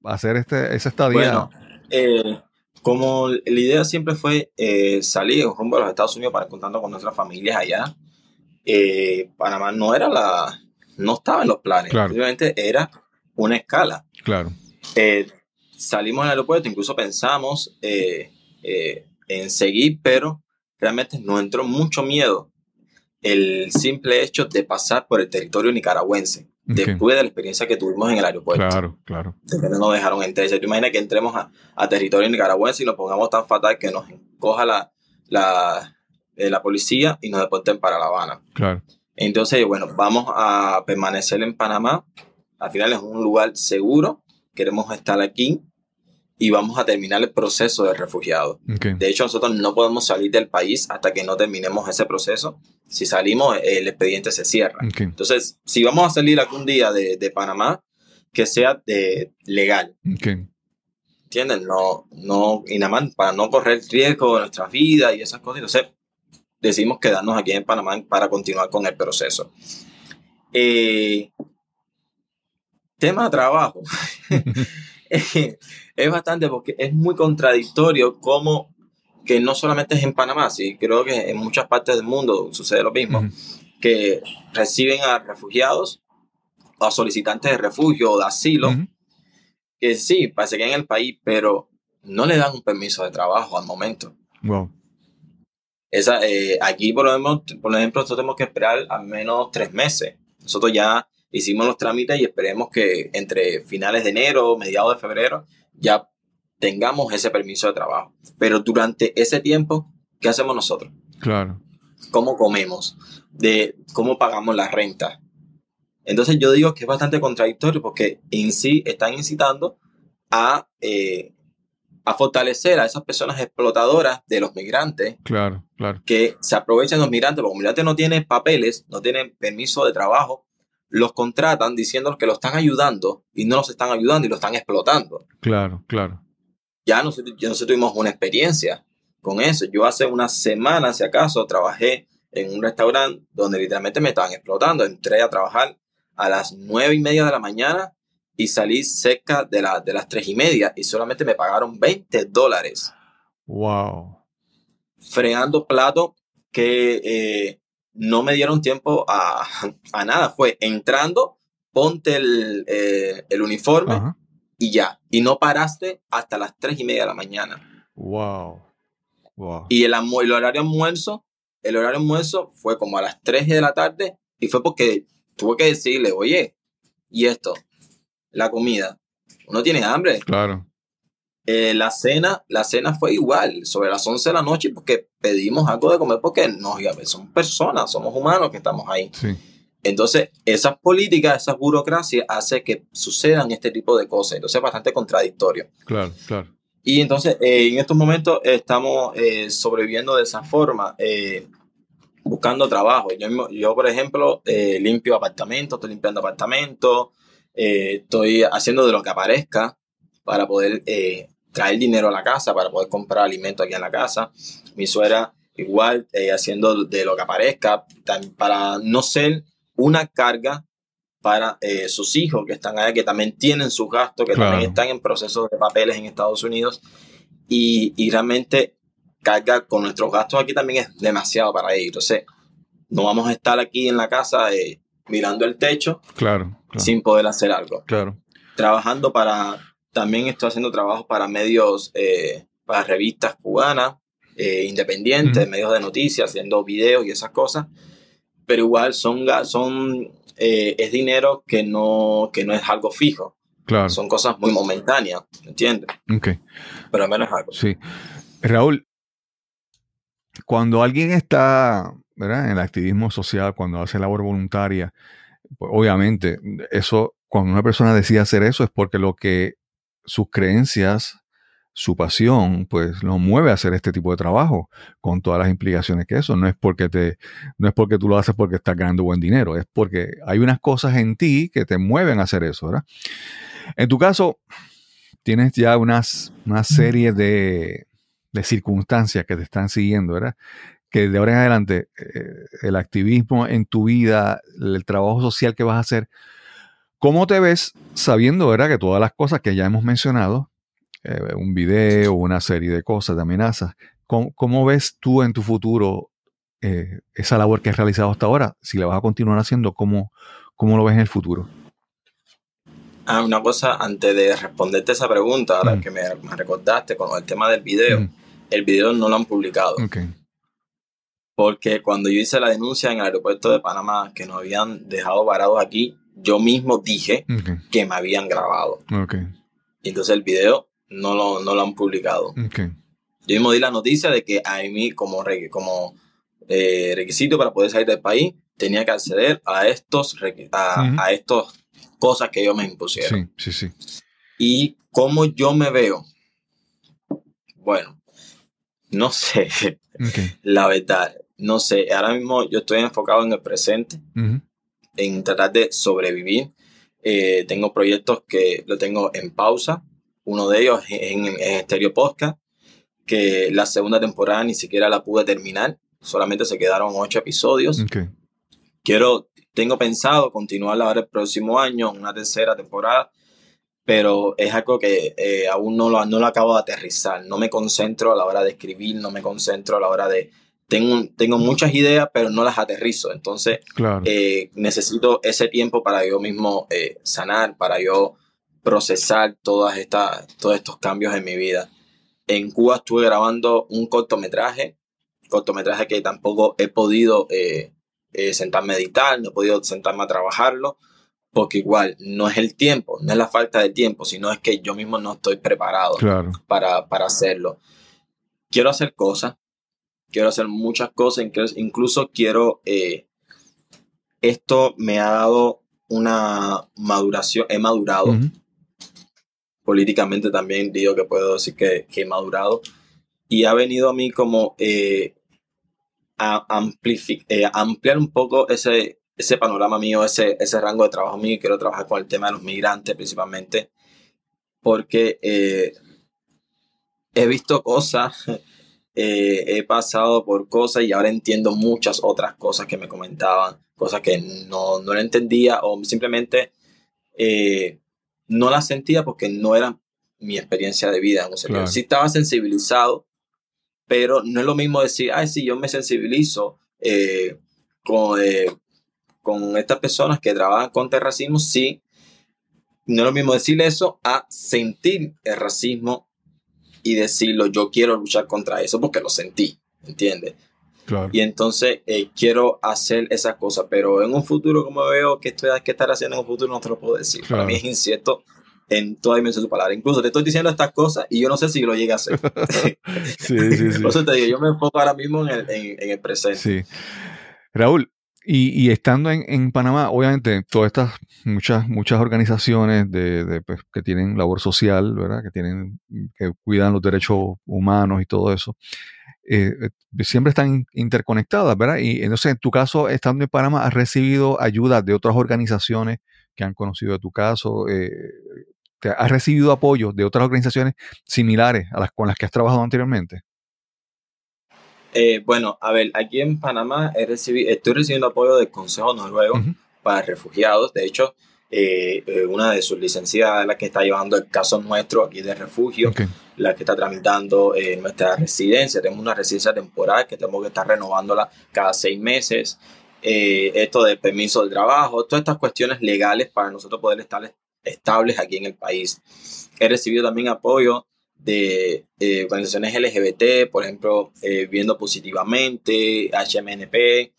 hacer este, esa estadía. Bueno, eh, como la idea siempre fue eh, salir rumbo a los Estados Unidos para encontrarnos con nuestras familias allá, eh, Panamá no era la, no estaba en los planes, Claro. simplemente era una escala. claro. Eh, salimos al aeropuerto, incluso pensamos eh, eh, en seguir, pero realmente nos entró mucho miedo el simple hecho de pasar por el territorio nicaragüense, Después de la experiencia que tuvimos en el aeropuerto Claro, claro. no nos dejaron entrar. ¿Te imaginas que entremos a, a territorio nicaragüense y nos pongamos tan fatal que nos coja la, la, eh, la policía y nos deporten para La Habana? Claro. Entonces, bueno, vamos a permanecer en Panamá. Al final es un lugar seguro. Queremos estar aquí y vamos a terminar el proceso de refugiados. Ok. De hecho, nosotros no podemos salir del país hasta que no terminemos ese proceso. Si salimos, el expediente se cierra. ok. Entonces, si vamos a salir algún día de, de Panamá, que sea de, legal. ok. ¿entiendes? No, no, y nada más para no correr riesgo de nuestras vidas y esas cosas. Entonces, decidimos quedarnos aquí en Panamá para continuar con el proceso. Eh, tema trabajo. es bastante porque es muy contradictorio como que no solamente es en Panamá, sí, creo que en muchas partes del mundo sucede lo mismo, que reciben a refugiados o a solicitantes de refugio o de asilo, que sí, parece que en el país, pero no le dan un permiso de trabajo al momento. Wow. Esa, eh, aquí, por ejemplo, por ejemplo, nosotros tenemos que esperar al menos tres meses. Nosotros ya hicimos los trámites y esperemos que entre finales de enero, mediados de febrero, ya tengamos ese permiso de trabajo. Pero durante ese tiempo, ¿qué hacemos nosotros? Claro. ¿Cómo comemos? De cómo pagamos la renta. Entonces yo digo que es bastante contradictorio porque en sí están incitando a, eh, a fortalecer a esas personas explotadoras de los migrantes Claro, claro. que se aprovechan los migrantes, porque los migrantes no tienen papeles, no tienen permiso de trabajo, los contratan diciendo que los están ayudando y no los están ayudando y los están explotando. Claro, claro. Ya nosotros, ya nosotros tuvimos una experiencia con eso. Yo hace una semana, si acaso, trabajé en un restaurante donde literalmente me estaban explotando. Entré a trabajar a las nueve y media de la mañana y salí cerca de, la, de las tres y media y solamente me pagaron 20 dólares. Wow. fregando platos que eh, no me dieron tiempo a, a nada. Fue entrando, ponte el, eh, el uniforme Ajá. y ya. Y no paraste hasta las tres y media de la mañana. Wow. Wow. Y el, el horario almuerzo, el horario almuerzo fue como a las 3 de la tarde y fue porque tuve que decirle, oye, y esto, la comida, uno tiene hambre. Claro. Eh, la cena, la cena fue igual, sobre las 11 de la noche, porque pedimos algo de comer, porque nos, somos personas, somos humanos que estamos ahí. Sí. Entonces, esas políticas, esas burocracias, hace que sucedan este tipo de cosas. Entonces, es bastante contradictorio. Claro, claro. Y entonces, eh, en estos momentos estamos eh, sobreviviendo de esa forma, eh, buscando trabajo. Yo, yo, por ejemplo, limpio apartamentos, estoy limpiando apartamentos, estoy haciendo de lo que aparezca para poder traer dinero a la casa, para poder comprar alimentos aquí en la casa. Mi suegra igual, eh, haciendo de lo que aparezca, para no ser una carga para eh, sus hijos que están allá, que también tienen sus gastos, que Claro. también están en proceso de papeles en Estados Unidos y, y realmente carga con nuestros gastos aquí también es demasiado para ellos. Entonces, no vamos a estar aquí en la casa eh, mirando el techo Claro, claro. sin poder hacer algo. Claro. Trabajando para, también estoy haciendo trabajos para medios, eh, para revistas cubanas, eh, independientes, medios de noticias, haciendo videos y esas cosas. Pero igual son, son eh, es dinero que no, que no es algo fijo. Claro. Son cosas muy momentáneas, ¿entiendes? Ok. Pero al menos es algo. Sí. Raúl, cuando alguien está ¿verdad? en el activismo social, cuando hace labor voluntaria, pues, obviamente, eso, cuando una persona decide hacer eso es porque lo que sus creencias, su pasión, pues lo mueve a hacer este tipo de trabajo, con todas las implicaciones que eso. No es porque te, no es porque tú lo haces porque estás ganando buen dinero, es porque hay unas cosas en ti que te mueven a hacer eso, ¿verdad? En tu caso, tienes ya unas, una serie de, de circunstancias que te están siguiendo, ¿verdad? Que de ahora en adelante eh, el activismo en tu vida, el trabajo social que vas a hacer, ¿cómo te ves sabiendo, ¿verdad? Que todas las cosas que ya hemos mencionado, eh, un video, una serie de cosas, de amenazas, ¿cómo, cómo ves tú en tu futuro eh, esa labor que has realizado hasta ahora? Si la vas a continuar haciendo, ¿cómo, cómo lo ves en el futuro? Ah, una cosa, antes de responderte esa pregunta, ahora Mm. que me, me recordaste con el tema del video, Mm. el video no lo han publicado. Porque cuando yo hice la denuncia en el aeropuerto de Panamá, que nos habían dejado varados aquí, yo mismo dije que me habían grabado. ok, Y entonces el video no lo, no lo han publicado. Yo mismo di la noticia de que a mí, como, re- como eh, requisito para poder salir del país, tenía que acceder a estos, a, a estos cosas que ellos me impusieron. Sí, sí, sí. Y cómo yo me veo. Bueno, no sé, la verdad, no sé. Ahora mismo yo estoy enfocado en el presente. En tratar de sobrevivir. Eh, tengo proyectos que lo tengo en pausa Uno de ellos es en, en Stereo Podcast, que la segunda temporada ni siquiera la pude terminar. Solamente se quedaron ocho episodios. Quiero, tengo pensado continuar ahora el próximo año, una tercera temporada, pero es algo que eh, aún no lo, no lo acabo de aterrizar. No me concentro a la hora de escribir, no me concentro a la hora de... Tengo, tengo muchas ideas, pero no las aterrizo. Entonces, Claro. eh, necesito ese tiempo para yo mismo eh, sanar, para yo procesar todas estas, todos estos cambios en mi vida. En Cuba estuve grabando un cortometraje, cortometraje que tampoco he podido eh, sentarme a editar, no he podido sentarme a trabajarlo, porque igual no es el tiempo, no es la falta de tiempo, sino es que yo mismo no estoy preparado Claro. para, para hacerlo. Quiero hacer cosas, quiero hacer muchas cosas, inclu- incluso quiero, eh, esto me ha dado una maduración, he madurado, políticamente también digo que puedo decir que, que he madurado, y ha venido a mí como eh, a eh, ampliar un poco ese, ese panorama mío, ese, ese rango de trabajo mío, quiero trabajar con el tema de los migrantes principalmente, porque eh, he visto cosas, eh, he pasado por cosas y ahora entiendo muchas otras cosas que me comentaban, cosas que no, no entendía o simplemente eh, no las sentía porque no era mi experiencia de vida. un sentido. Claro. Sí estaba sensibilizado, pero no es lo mismo decir, ay, sí, yo me sensibilizo eh, con, con estas personas que trabajan contra el racismo, sí. No es lo mismo decir eso a sentir el racismo y decirlo, yo quiero luchar contra eso porque lo sentí, ¿entiendes? Claro. Y entonces eh, quiero hacer esas cosas, pero en un futuro, como veo que estoy que estar haciendo en un futuro, no te lo puedo decir. Para mí es incierto en toda dimensión de su palabra. Incluso te estoy diciendo estas cosas y yo no sé si lo llegue a hacer. Sí, sí, sí. Por eso te digo, yo me enfoco ahora mismo en el, en, en el presente. Sí. Raúl, y, y estando en, Panamá, obviamente, todas estas muchas, muchas organizaciones de, pues, que tienen labor social, ¿verdad? Que tienen, que cuidan los derechos humanos y todo eso, eh, eh, siempre están in- interconectadas, ¿verdad? Y entonces, en tu caso, estando en Panamá, ¿has recibido ayuda de otras organizaciones que han conocido de tu caso? Eh, ¿te ¿Has recibido apoyo de otras organizaciones similares a las con las que has trabajado anteriormente? Eh, bueno, a ver, aquí en Panamá he recibi- estoy recibiendo apoyo del Consejo Noruego para refugiados. De hecho, eh, eh, una de sus licenciadas es la que está llevando el caso nuestro aquí de refugio. La que está tramitando eh, nuestra residencia. Tenemos una residencia temporal que tenemos que estar renovándola cada seis meses. Esto de permiso de trabajo, todas estas cuestiones legales para nosotros poder estar estables aquí en el país. He recibido también apoyo de eh, organizaciones LGBT, por ejemplo, eh, Viendo Positivamente, HMNP,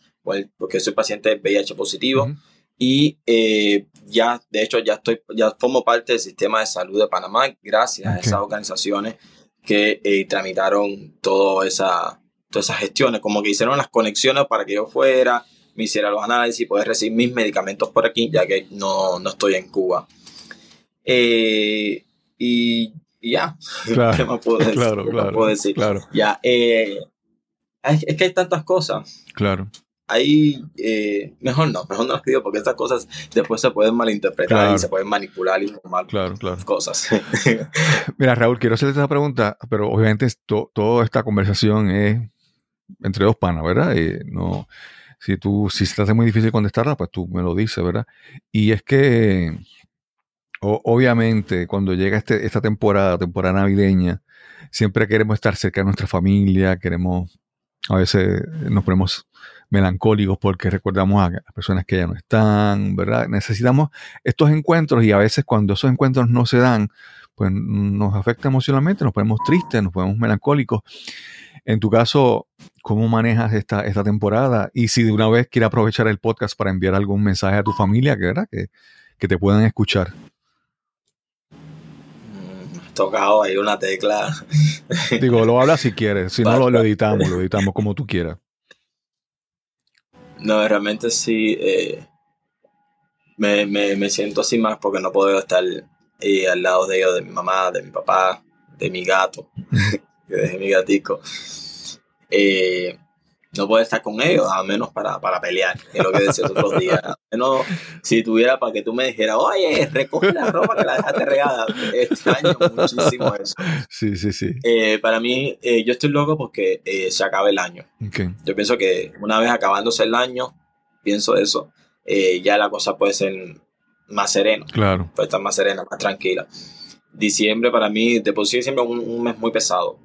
porque soy paciente de VIH positivo Ujú. y eh, ya, de hecho, ya estoy, ya formo parte del sistema de salud de Panamá gracias a Ok. esas organizaciones que eh, tramitaron toda esa, todas esas gestiones, como que hicieron las conexiones para que yo fuera, me hiciera los análisis y poder recibir mis medicamentos por aquí, ya que no, no estoy en Cuba. Eh, y, y ya, Claro, ¿qué más puedo decir? claro, ¿Qué más claro, puedo decir? claro, Ya, eh, es, que hay tantas cosas claro. ahí eh, mejor no, mejor no las pido porque estas cosas después se pueden malinterpretar Claro. y se pueden manipular y formar Claro, claro. cosas. Mira, Raúl, quiero hacerte esta pregunta, pero obviamente toda esta conversación es entre dos panas, ¿verdad? Eh, no, si tú, si se te hace muy difícil contestarla, pues tú me lo dices, ¿verdad? Y es que, obviamente, cuando llega este, esta temporada, temporada navideña, siempre queremos estar cerca de nuestra familia, queremos, a veces nos ponemos melancólicos porque recordamos a las personas que ya no están, ¿verdad? Necesitamos estos encuentros y a veces cuando esos encuentros no se dan, pues nos afecta emocionalmente, nos ponemos tristes, nos ponemos melancólicos. En tu caso, ¿cómo manejas esta, esta temporada? Y si de una vez quieres aprovechar el podcast para enviar algún mensaje a tu familia, ¿verdad? que, que te puedan escuchar. Tocado ahí una tecla. Digo, lo hablas si quieres, si no lo, lo editamos, lo editamos como tú quieras. No, realmente sí. eh, me, me, me siento así más porque no puedo estar eh, al lado de ellos, de mi mamá, de mi papá, de mi gato, que dejé mi gatico. Eh, no puedo estar con ellos, a menos para, para pelear, que es lo que decía otros días. A menos si tuviera para que tú me dijeras, oye, recoge la ropa que la dejaste regada. Extraño muchísimo eso. Sí, sí, sí. Eh, para mí, eh, yo estoy loco porque eh, se acaba el año. Yo pienso que una vez acabándose el año, pienso eso, ya la cosa puede ser más serena, Claro. puede estar más serena, más tranquila. Diciembre para mí, de por sí siempre es un, un mes muy pesado.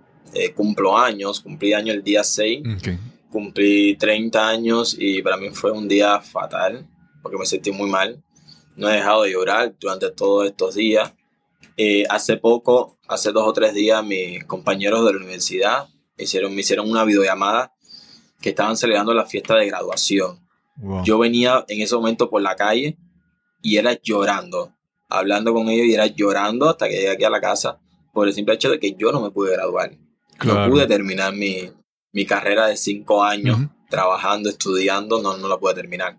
Cumplo años, cumplí año el día 6, Ok. Cumplí 30 años y para mí fue un día fatal porque me sentí muy mal. No he dejado de llorar durante todos estos días. Eh, hace poco, hace dos o tres días, mis compañeros de la universidad hicieron, me hicieron una videollamada que estaban celebrando la fiesta de graduación. Wow. Yo venía en ese momento por la calle y era llorando, hablando con ellos y era llorando hasta que llegué aquí a la casa por el simple hecho de que yo no me pude graduar. Claro. No pude terminar mi, mi carrera de cinco años Ujú. trabajando, estudiando, no, no la pude terminar.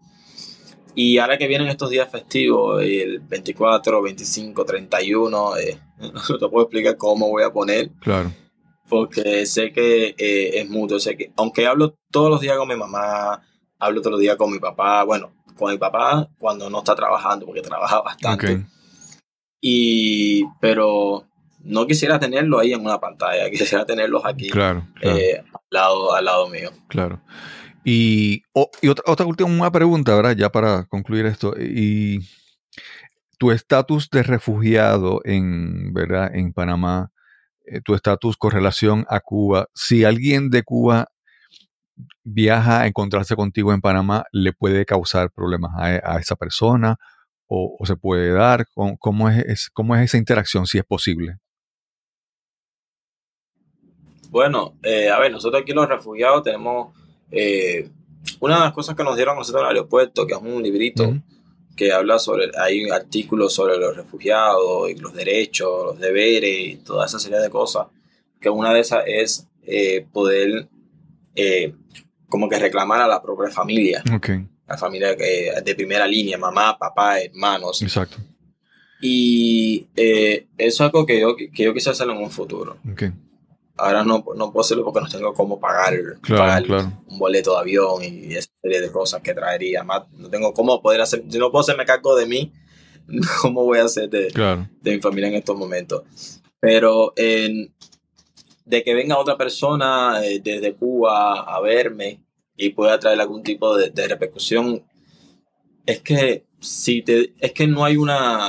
Y ahora que vienen estos días festivos, el 24, 25, 31, eh, no te puedo explicar cómo voy a poner, Claro. porque sé que eh, es mutuo. Sé que, aunque hablo todos los días con mi mamá, hablo todos los días con mi papá, bueno, con mi papá cuando no está trabajando, porque trabaja bastante. Ok. Y, pero no quisiera tenerlo ahí en una pantalla, quisiera tenerlos aquí Claro. Claro. eh, al, lado, al lado mío. Claro. Y, y otra, otra última pregunta, ¿verdad? Ya para concluir esto. Y tu estatus de refugiado en, ¿verdad? En Panamá, eh, tu estatus con relación a Cuba, si alguien de Cuba viaja a encontrarse contigo en Panamá, ¿le puede causar problemas a, a esa persona? ¿O, o se puede dar? ¿Cómo, es- ¿Cómo es esa interacción, si es posible? Bueno, eh, a ver, nosotros aquí los refugiados tenemos eh, una de las cosas que nos dieron nosotros en el aeropuerto, que es un librito que habla sobre, hay artículos sobre los refugiados y los derechos, los deberes y toda esa serie de cosas, que una de esas es eh, poder eh, como que reclamar a la propia familia, Ok, la familia que, de primera línea, mamá, papá, hermanos. exacto. Y eh, eso es algo que yo, que yo quise hacer en un futuro. Ok, Ahora no, no puedo hacerlo porque no tengo cómo pagar, Claro, pagar claro. un boleto de avión y esa serie de cosas que traería. Más, no tengo cómo poder hacer, si no puedo hacerme cargo de mí, ¿cómo voy a hacer de, Claro. de mi familia en estos momentos? Pero en- de que venga otra persona eh, desde Cuba a verme y pueda traer algún tipo de, de repercusión, es que si te, es que no hay una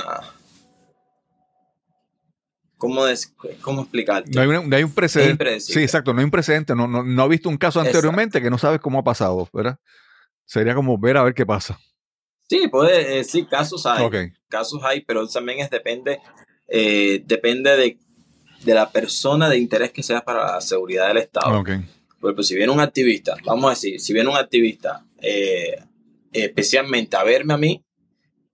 ¿Cómo, des- cómo explicarte? No hay, una- no hay un precedente. Sí, exacto, no hay un precedente. No, no, no ha visto un caso Exacto. anteriormente que no sabes cómo ha pasado, ¿verdad? Sería como ver a ver qué pasa. Sí, puede, eh, sí, casos hay. Casos hay, pero también es depende, eh, depende de, de la persona de interés que sea para la seguridad del Estado. ok. Por ejemplo, si viene un activista, vamos a decir, si viene un activista eh, especialmente a verme a mí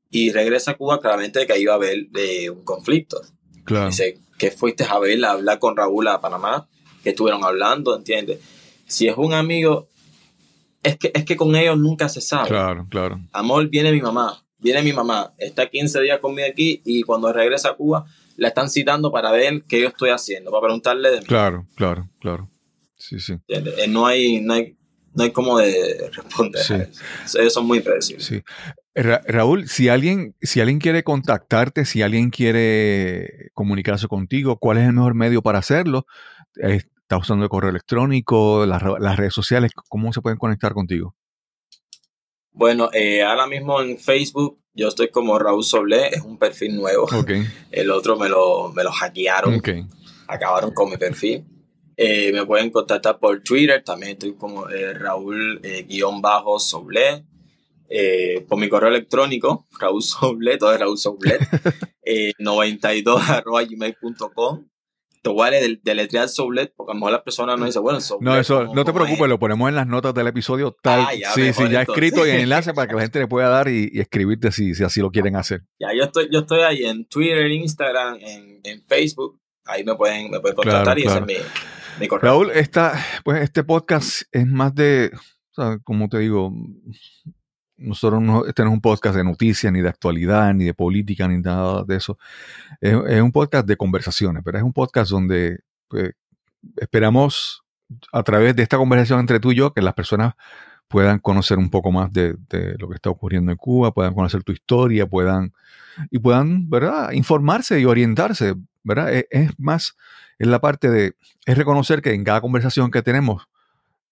y regresa a Cuba, claramente que ahí va a haber eh, un conflicto. Claro. Dice, que fuiste a ver, a hablar con Raúl a Panamá, que estuvieron hablando, ¿entiendes? Si es un amigo, es que, es que con ellos nunca se sabe. Claro, claro. Amor, viene mi mamá, viene mi mamá, está 15 días conmigo aquí y cuando regresa a Cuba la están citando para ver qué yo estoy haciendo, para preguntarle de mí. Claro, claro, claro. Sí, sí. ¿entiendes? Eh, No hay, no hay, no hay cómo de responder. Sí. a eso. Ellos son muy. Sí. Ra- Raúl, si alguien, si alguien quiere contactarte, si alguien quiere comunicarse contigo, ¿cuál es el mejor medio para hacerlo? ¿Estás usando el correo electrónico, las, re- las redes sociales? ¿Cómo se pueden conectar contigo? Bueno, eh, ahora mismo en Facebook yo estoy como Raúl Soblé, es un perfil nuevo. Ok, El otro me lo, me lo hackearon, ok. acabaron con mi perfil. Eh, me pueden contactar por Twitter, también estoy como eh, Raúl eh. Eh, por mi correo electrónico, Raúl Soblé, todo es Raúl Soblé, eh, 92 arroba gmail.com. Igual es del deletrear Soblé, porque a lo mejor las personas no dicen, bueno, Soblé. No, eso, ¿cómo- no te es? preocupes, lo ponemos en las notas del episodio tal. Ah, ya, sí, sí, ya escrito y en enlace para que la gente le pueda dar y, y escribirte si, si así lo quieren hacer. Ya, yo estoy, yo estoy ahí en Twitter, Instagram, en, en Facebook. Ahí me pueden, me pueden contactar Claro, y claro. ese es mi, Raúl, esta, pues este podcast es más de, como te digo, nosotros no, este no es un podcast de noticias, ni de actualidad, ni de política, ni nada de eso. Es, un podcast de conversaciones, pero es un podcast donde pues, esperamos a través de esta conversación entre tú y yo, que las personas puedan conocer un poco más de, lo que está ocurriendo en Cuba, puedan conocer tu historia, puedan y puedan, ¿verdad?, informarse y orientarse, ¿verdad? Es, es más, es la parte de, es reconocer que en cada conversación que tenemos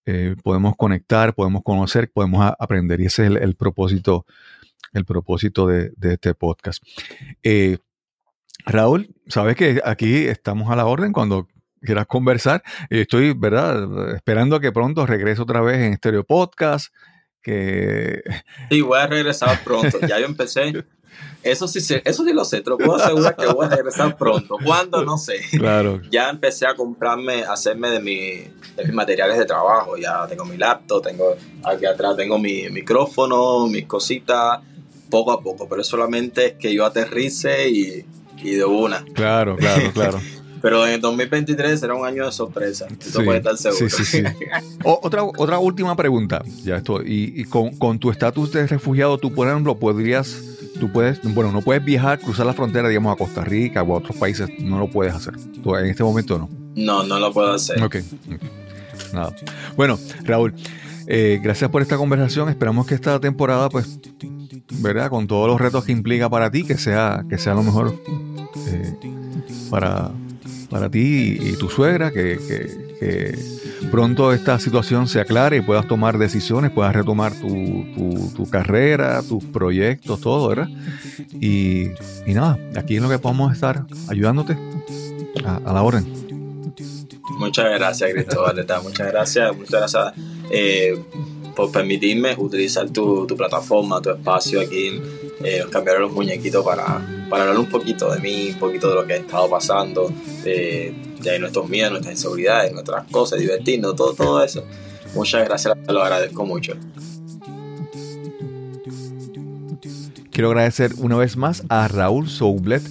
eh, podemos conectar, podemos conocer, podemos aprender y ese es el, el propósito, el propósito de, de este podcast. Eh, Raúl, sabes que aquí estamos a la orden cuando quieras conversar. Estoy, ¿verdad? Esperando que pronto regrese otra vez en Stereo Podcast. Que Sí, voy a regresar pronto. Ya yo empecé. Eso sí, eso sí lo sé. Te lo puedo asegurar que voy a regresar pronto. ¿Cuándo? No sé. claro, Ya empecé a comprarme, a hacerme de, mi, de mis materiales de trabajo. Ya tengo mi laptop, tengo aquí atrás tengo mi micrófono, mis cositas, poco a poco. Pero solamente es que yo aterrice y, y de una. claro, claro, claro. Pero en el 2023 será un año de sorpresa. Eso Sí, puede estar seguro. sí, sí, sí. O- otra, otra última pregunta. Ya esto. Y, y con, con tu estatus de refugiado, tú, por ejemplo, podrías. Tú puedes, bueno, no puedes viajar, cruzar la frontera, digamos, a Costa Rica o a otros países, no lo puedes hacer. Tú, en este momento no. No, no lo puedo hacer. Ok. ok. Nada. Bueno, Raúl, eh, gracias por esta conversación. Esperamos que esta temporada, pues, ¿verdad? Con todos los retos que implica para ti, que sea, que sea lo mejor eh, para, para ti y, tu suegra, que, que- pronto esta situación se aclare y puedas tomar decisiones, puedas retomar tu, tu- tu carrera, tus proyectos, todo, ¿verdad? Y, y nada, aquí es lo que podemos estar ayudándote a, la orden. Muchas gracias, Cristóbal. Muchas gracias. Muchas gracias eh, por permitirme utilizar tu, tu plataforma, tu espacio aquí. Eh, nos cambiaron los muñequitos para, para hablar un poquito de mí, un poquito de lo que ha estado pasando, de, nuestros miedos, nuestras inseguridades, nuestras cosas, divertirnos, todo, todo eso. Muchas gracias, lo agradezco mucho. Quiero agradecer una vez más a Raúl Soublet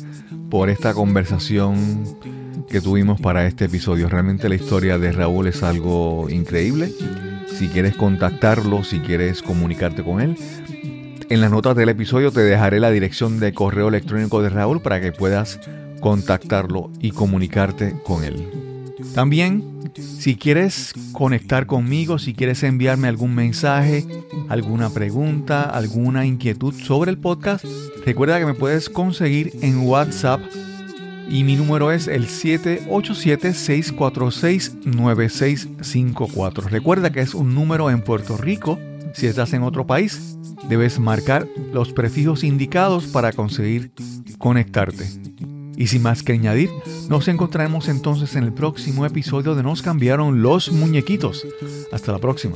por esta conversación que tuvimos para este episodio. Realmente la historia de Raúl es algo increíble. Si quieres contactarlo, si quieres comunicarte con él, en las notas del episodio te dejaré la dirección de correo electrónico de Raúl para que puedas contactarlo y comunicarte con él. También, si quieres conectar conmigo, si quieres enviarme algún mensaje, alguna pregunta, alguna inquietud sobre el podcast, recuerda que me puedes conseguir en WhatsApp y mi número es el 787-646-9654. Recuerda que es un número en Puerto Rico. Si estás en otro país, debes marcar los prefijos indicados para conseguir conectarte. Y sin más que añadir, nos encontraremos entonces en el próximo episodio de Nos cambiaron los muñequitos. Hasta la próxima.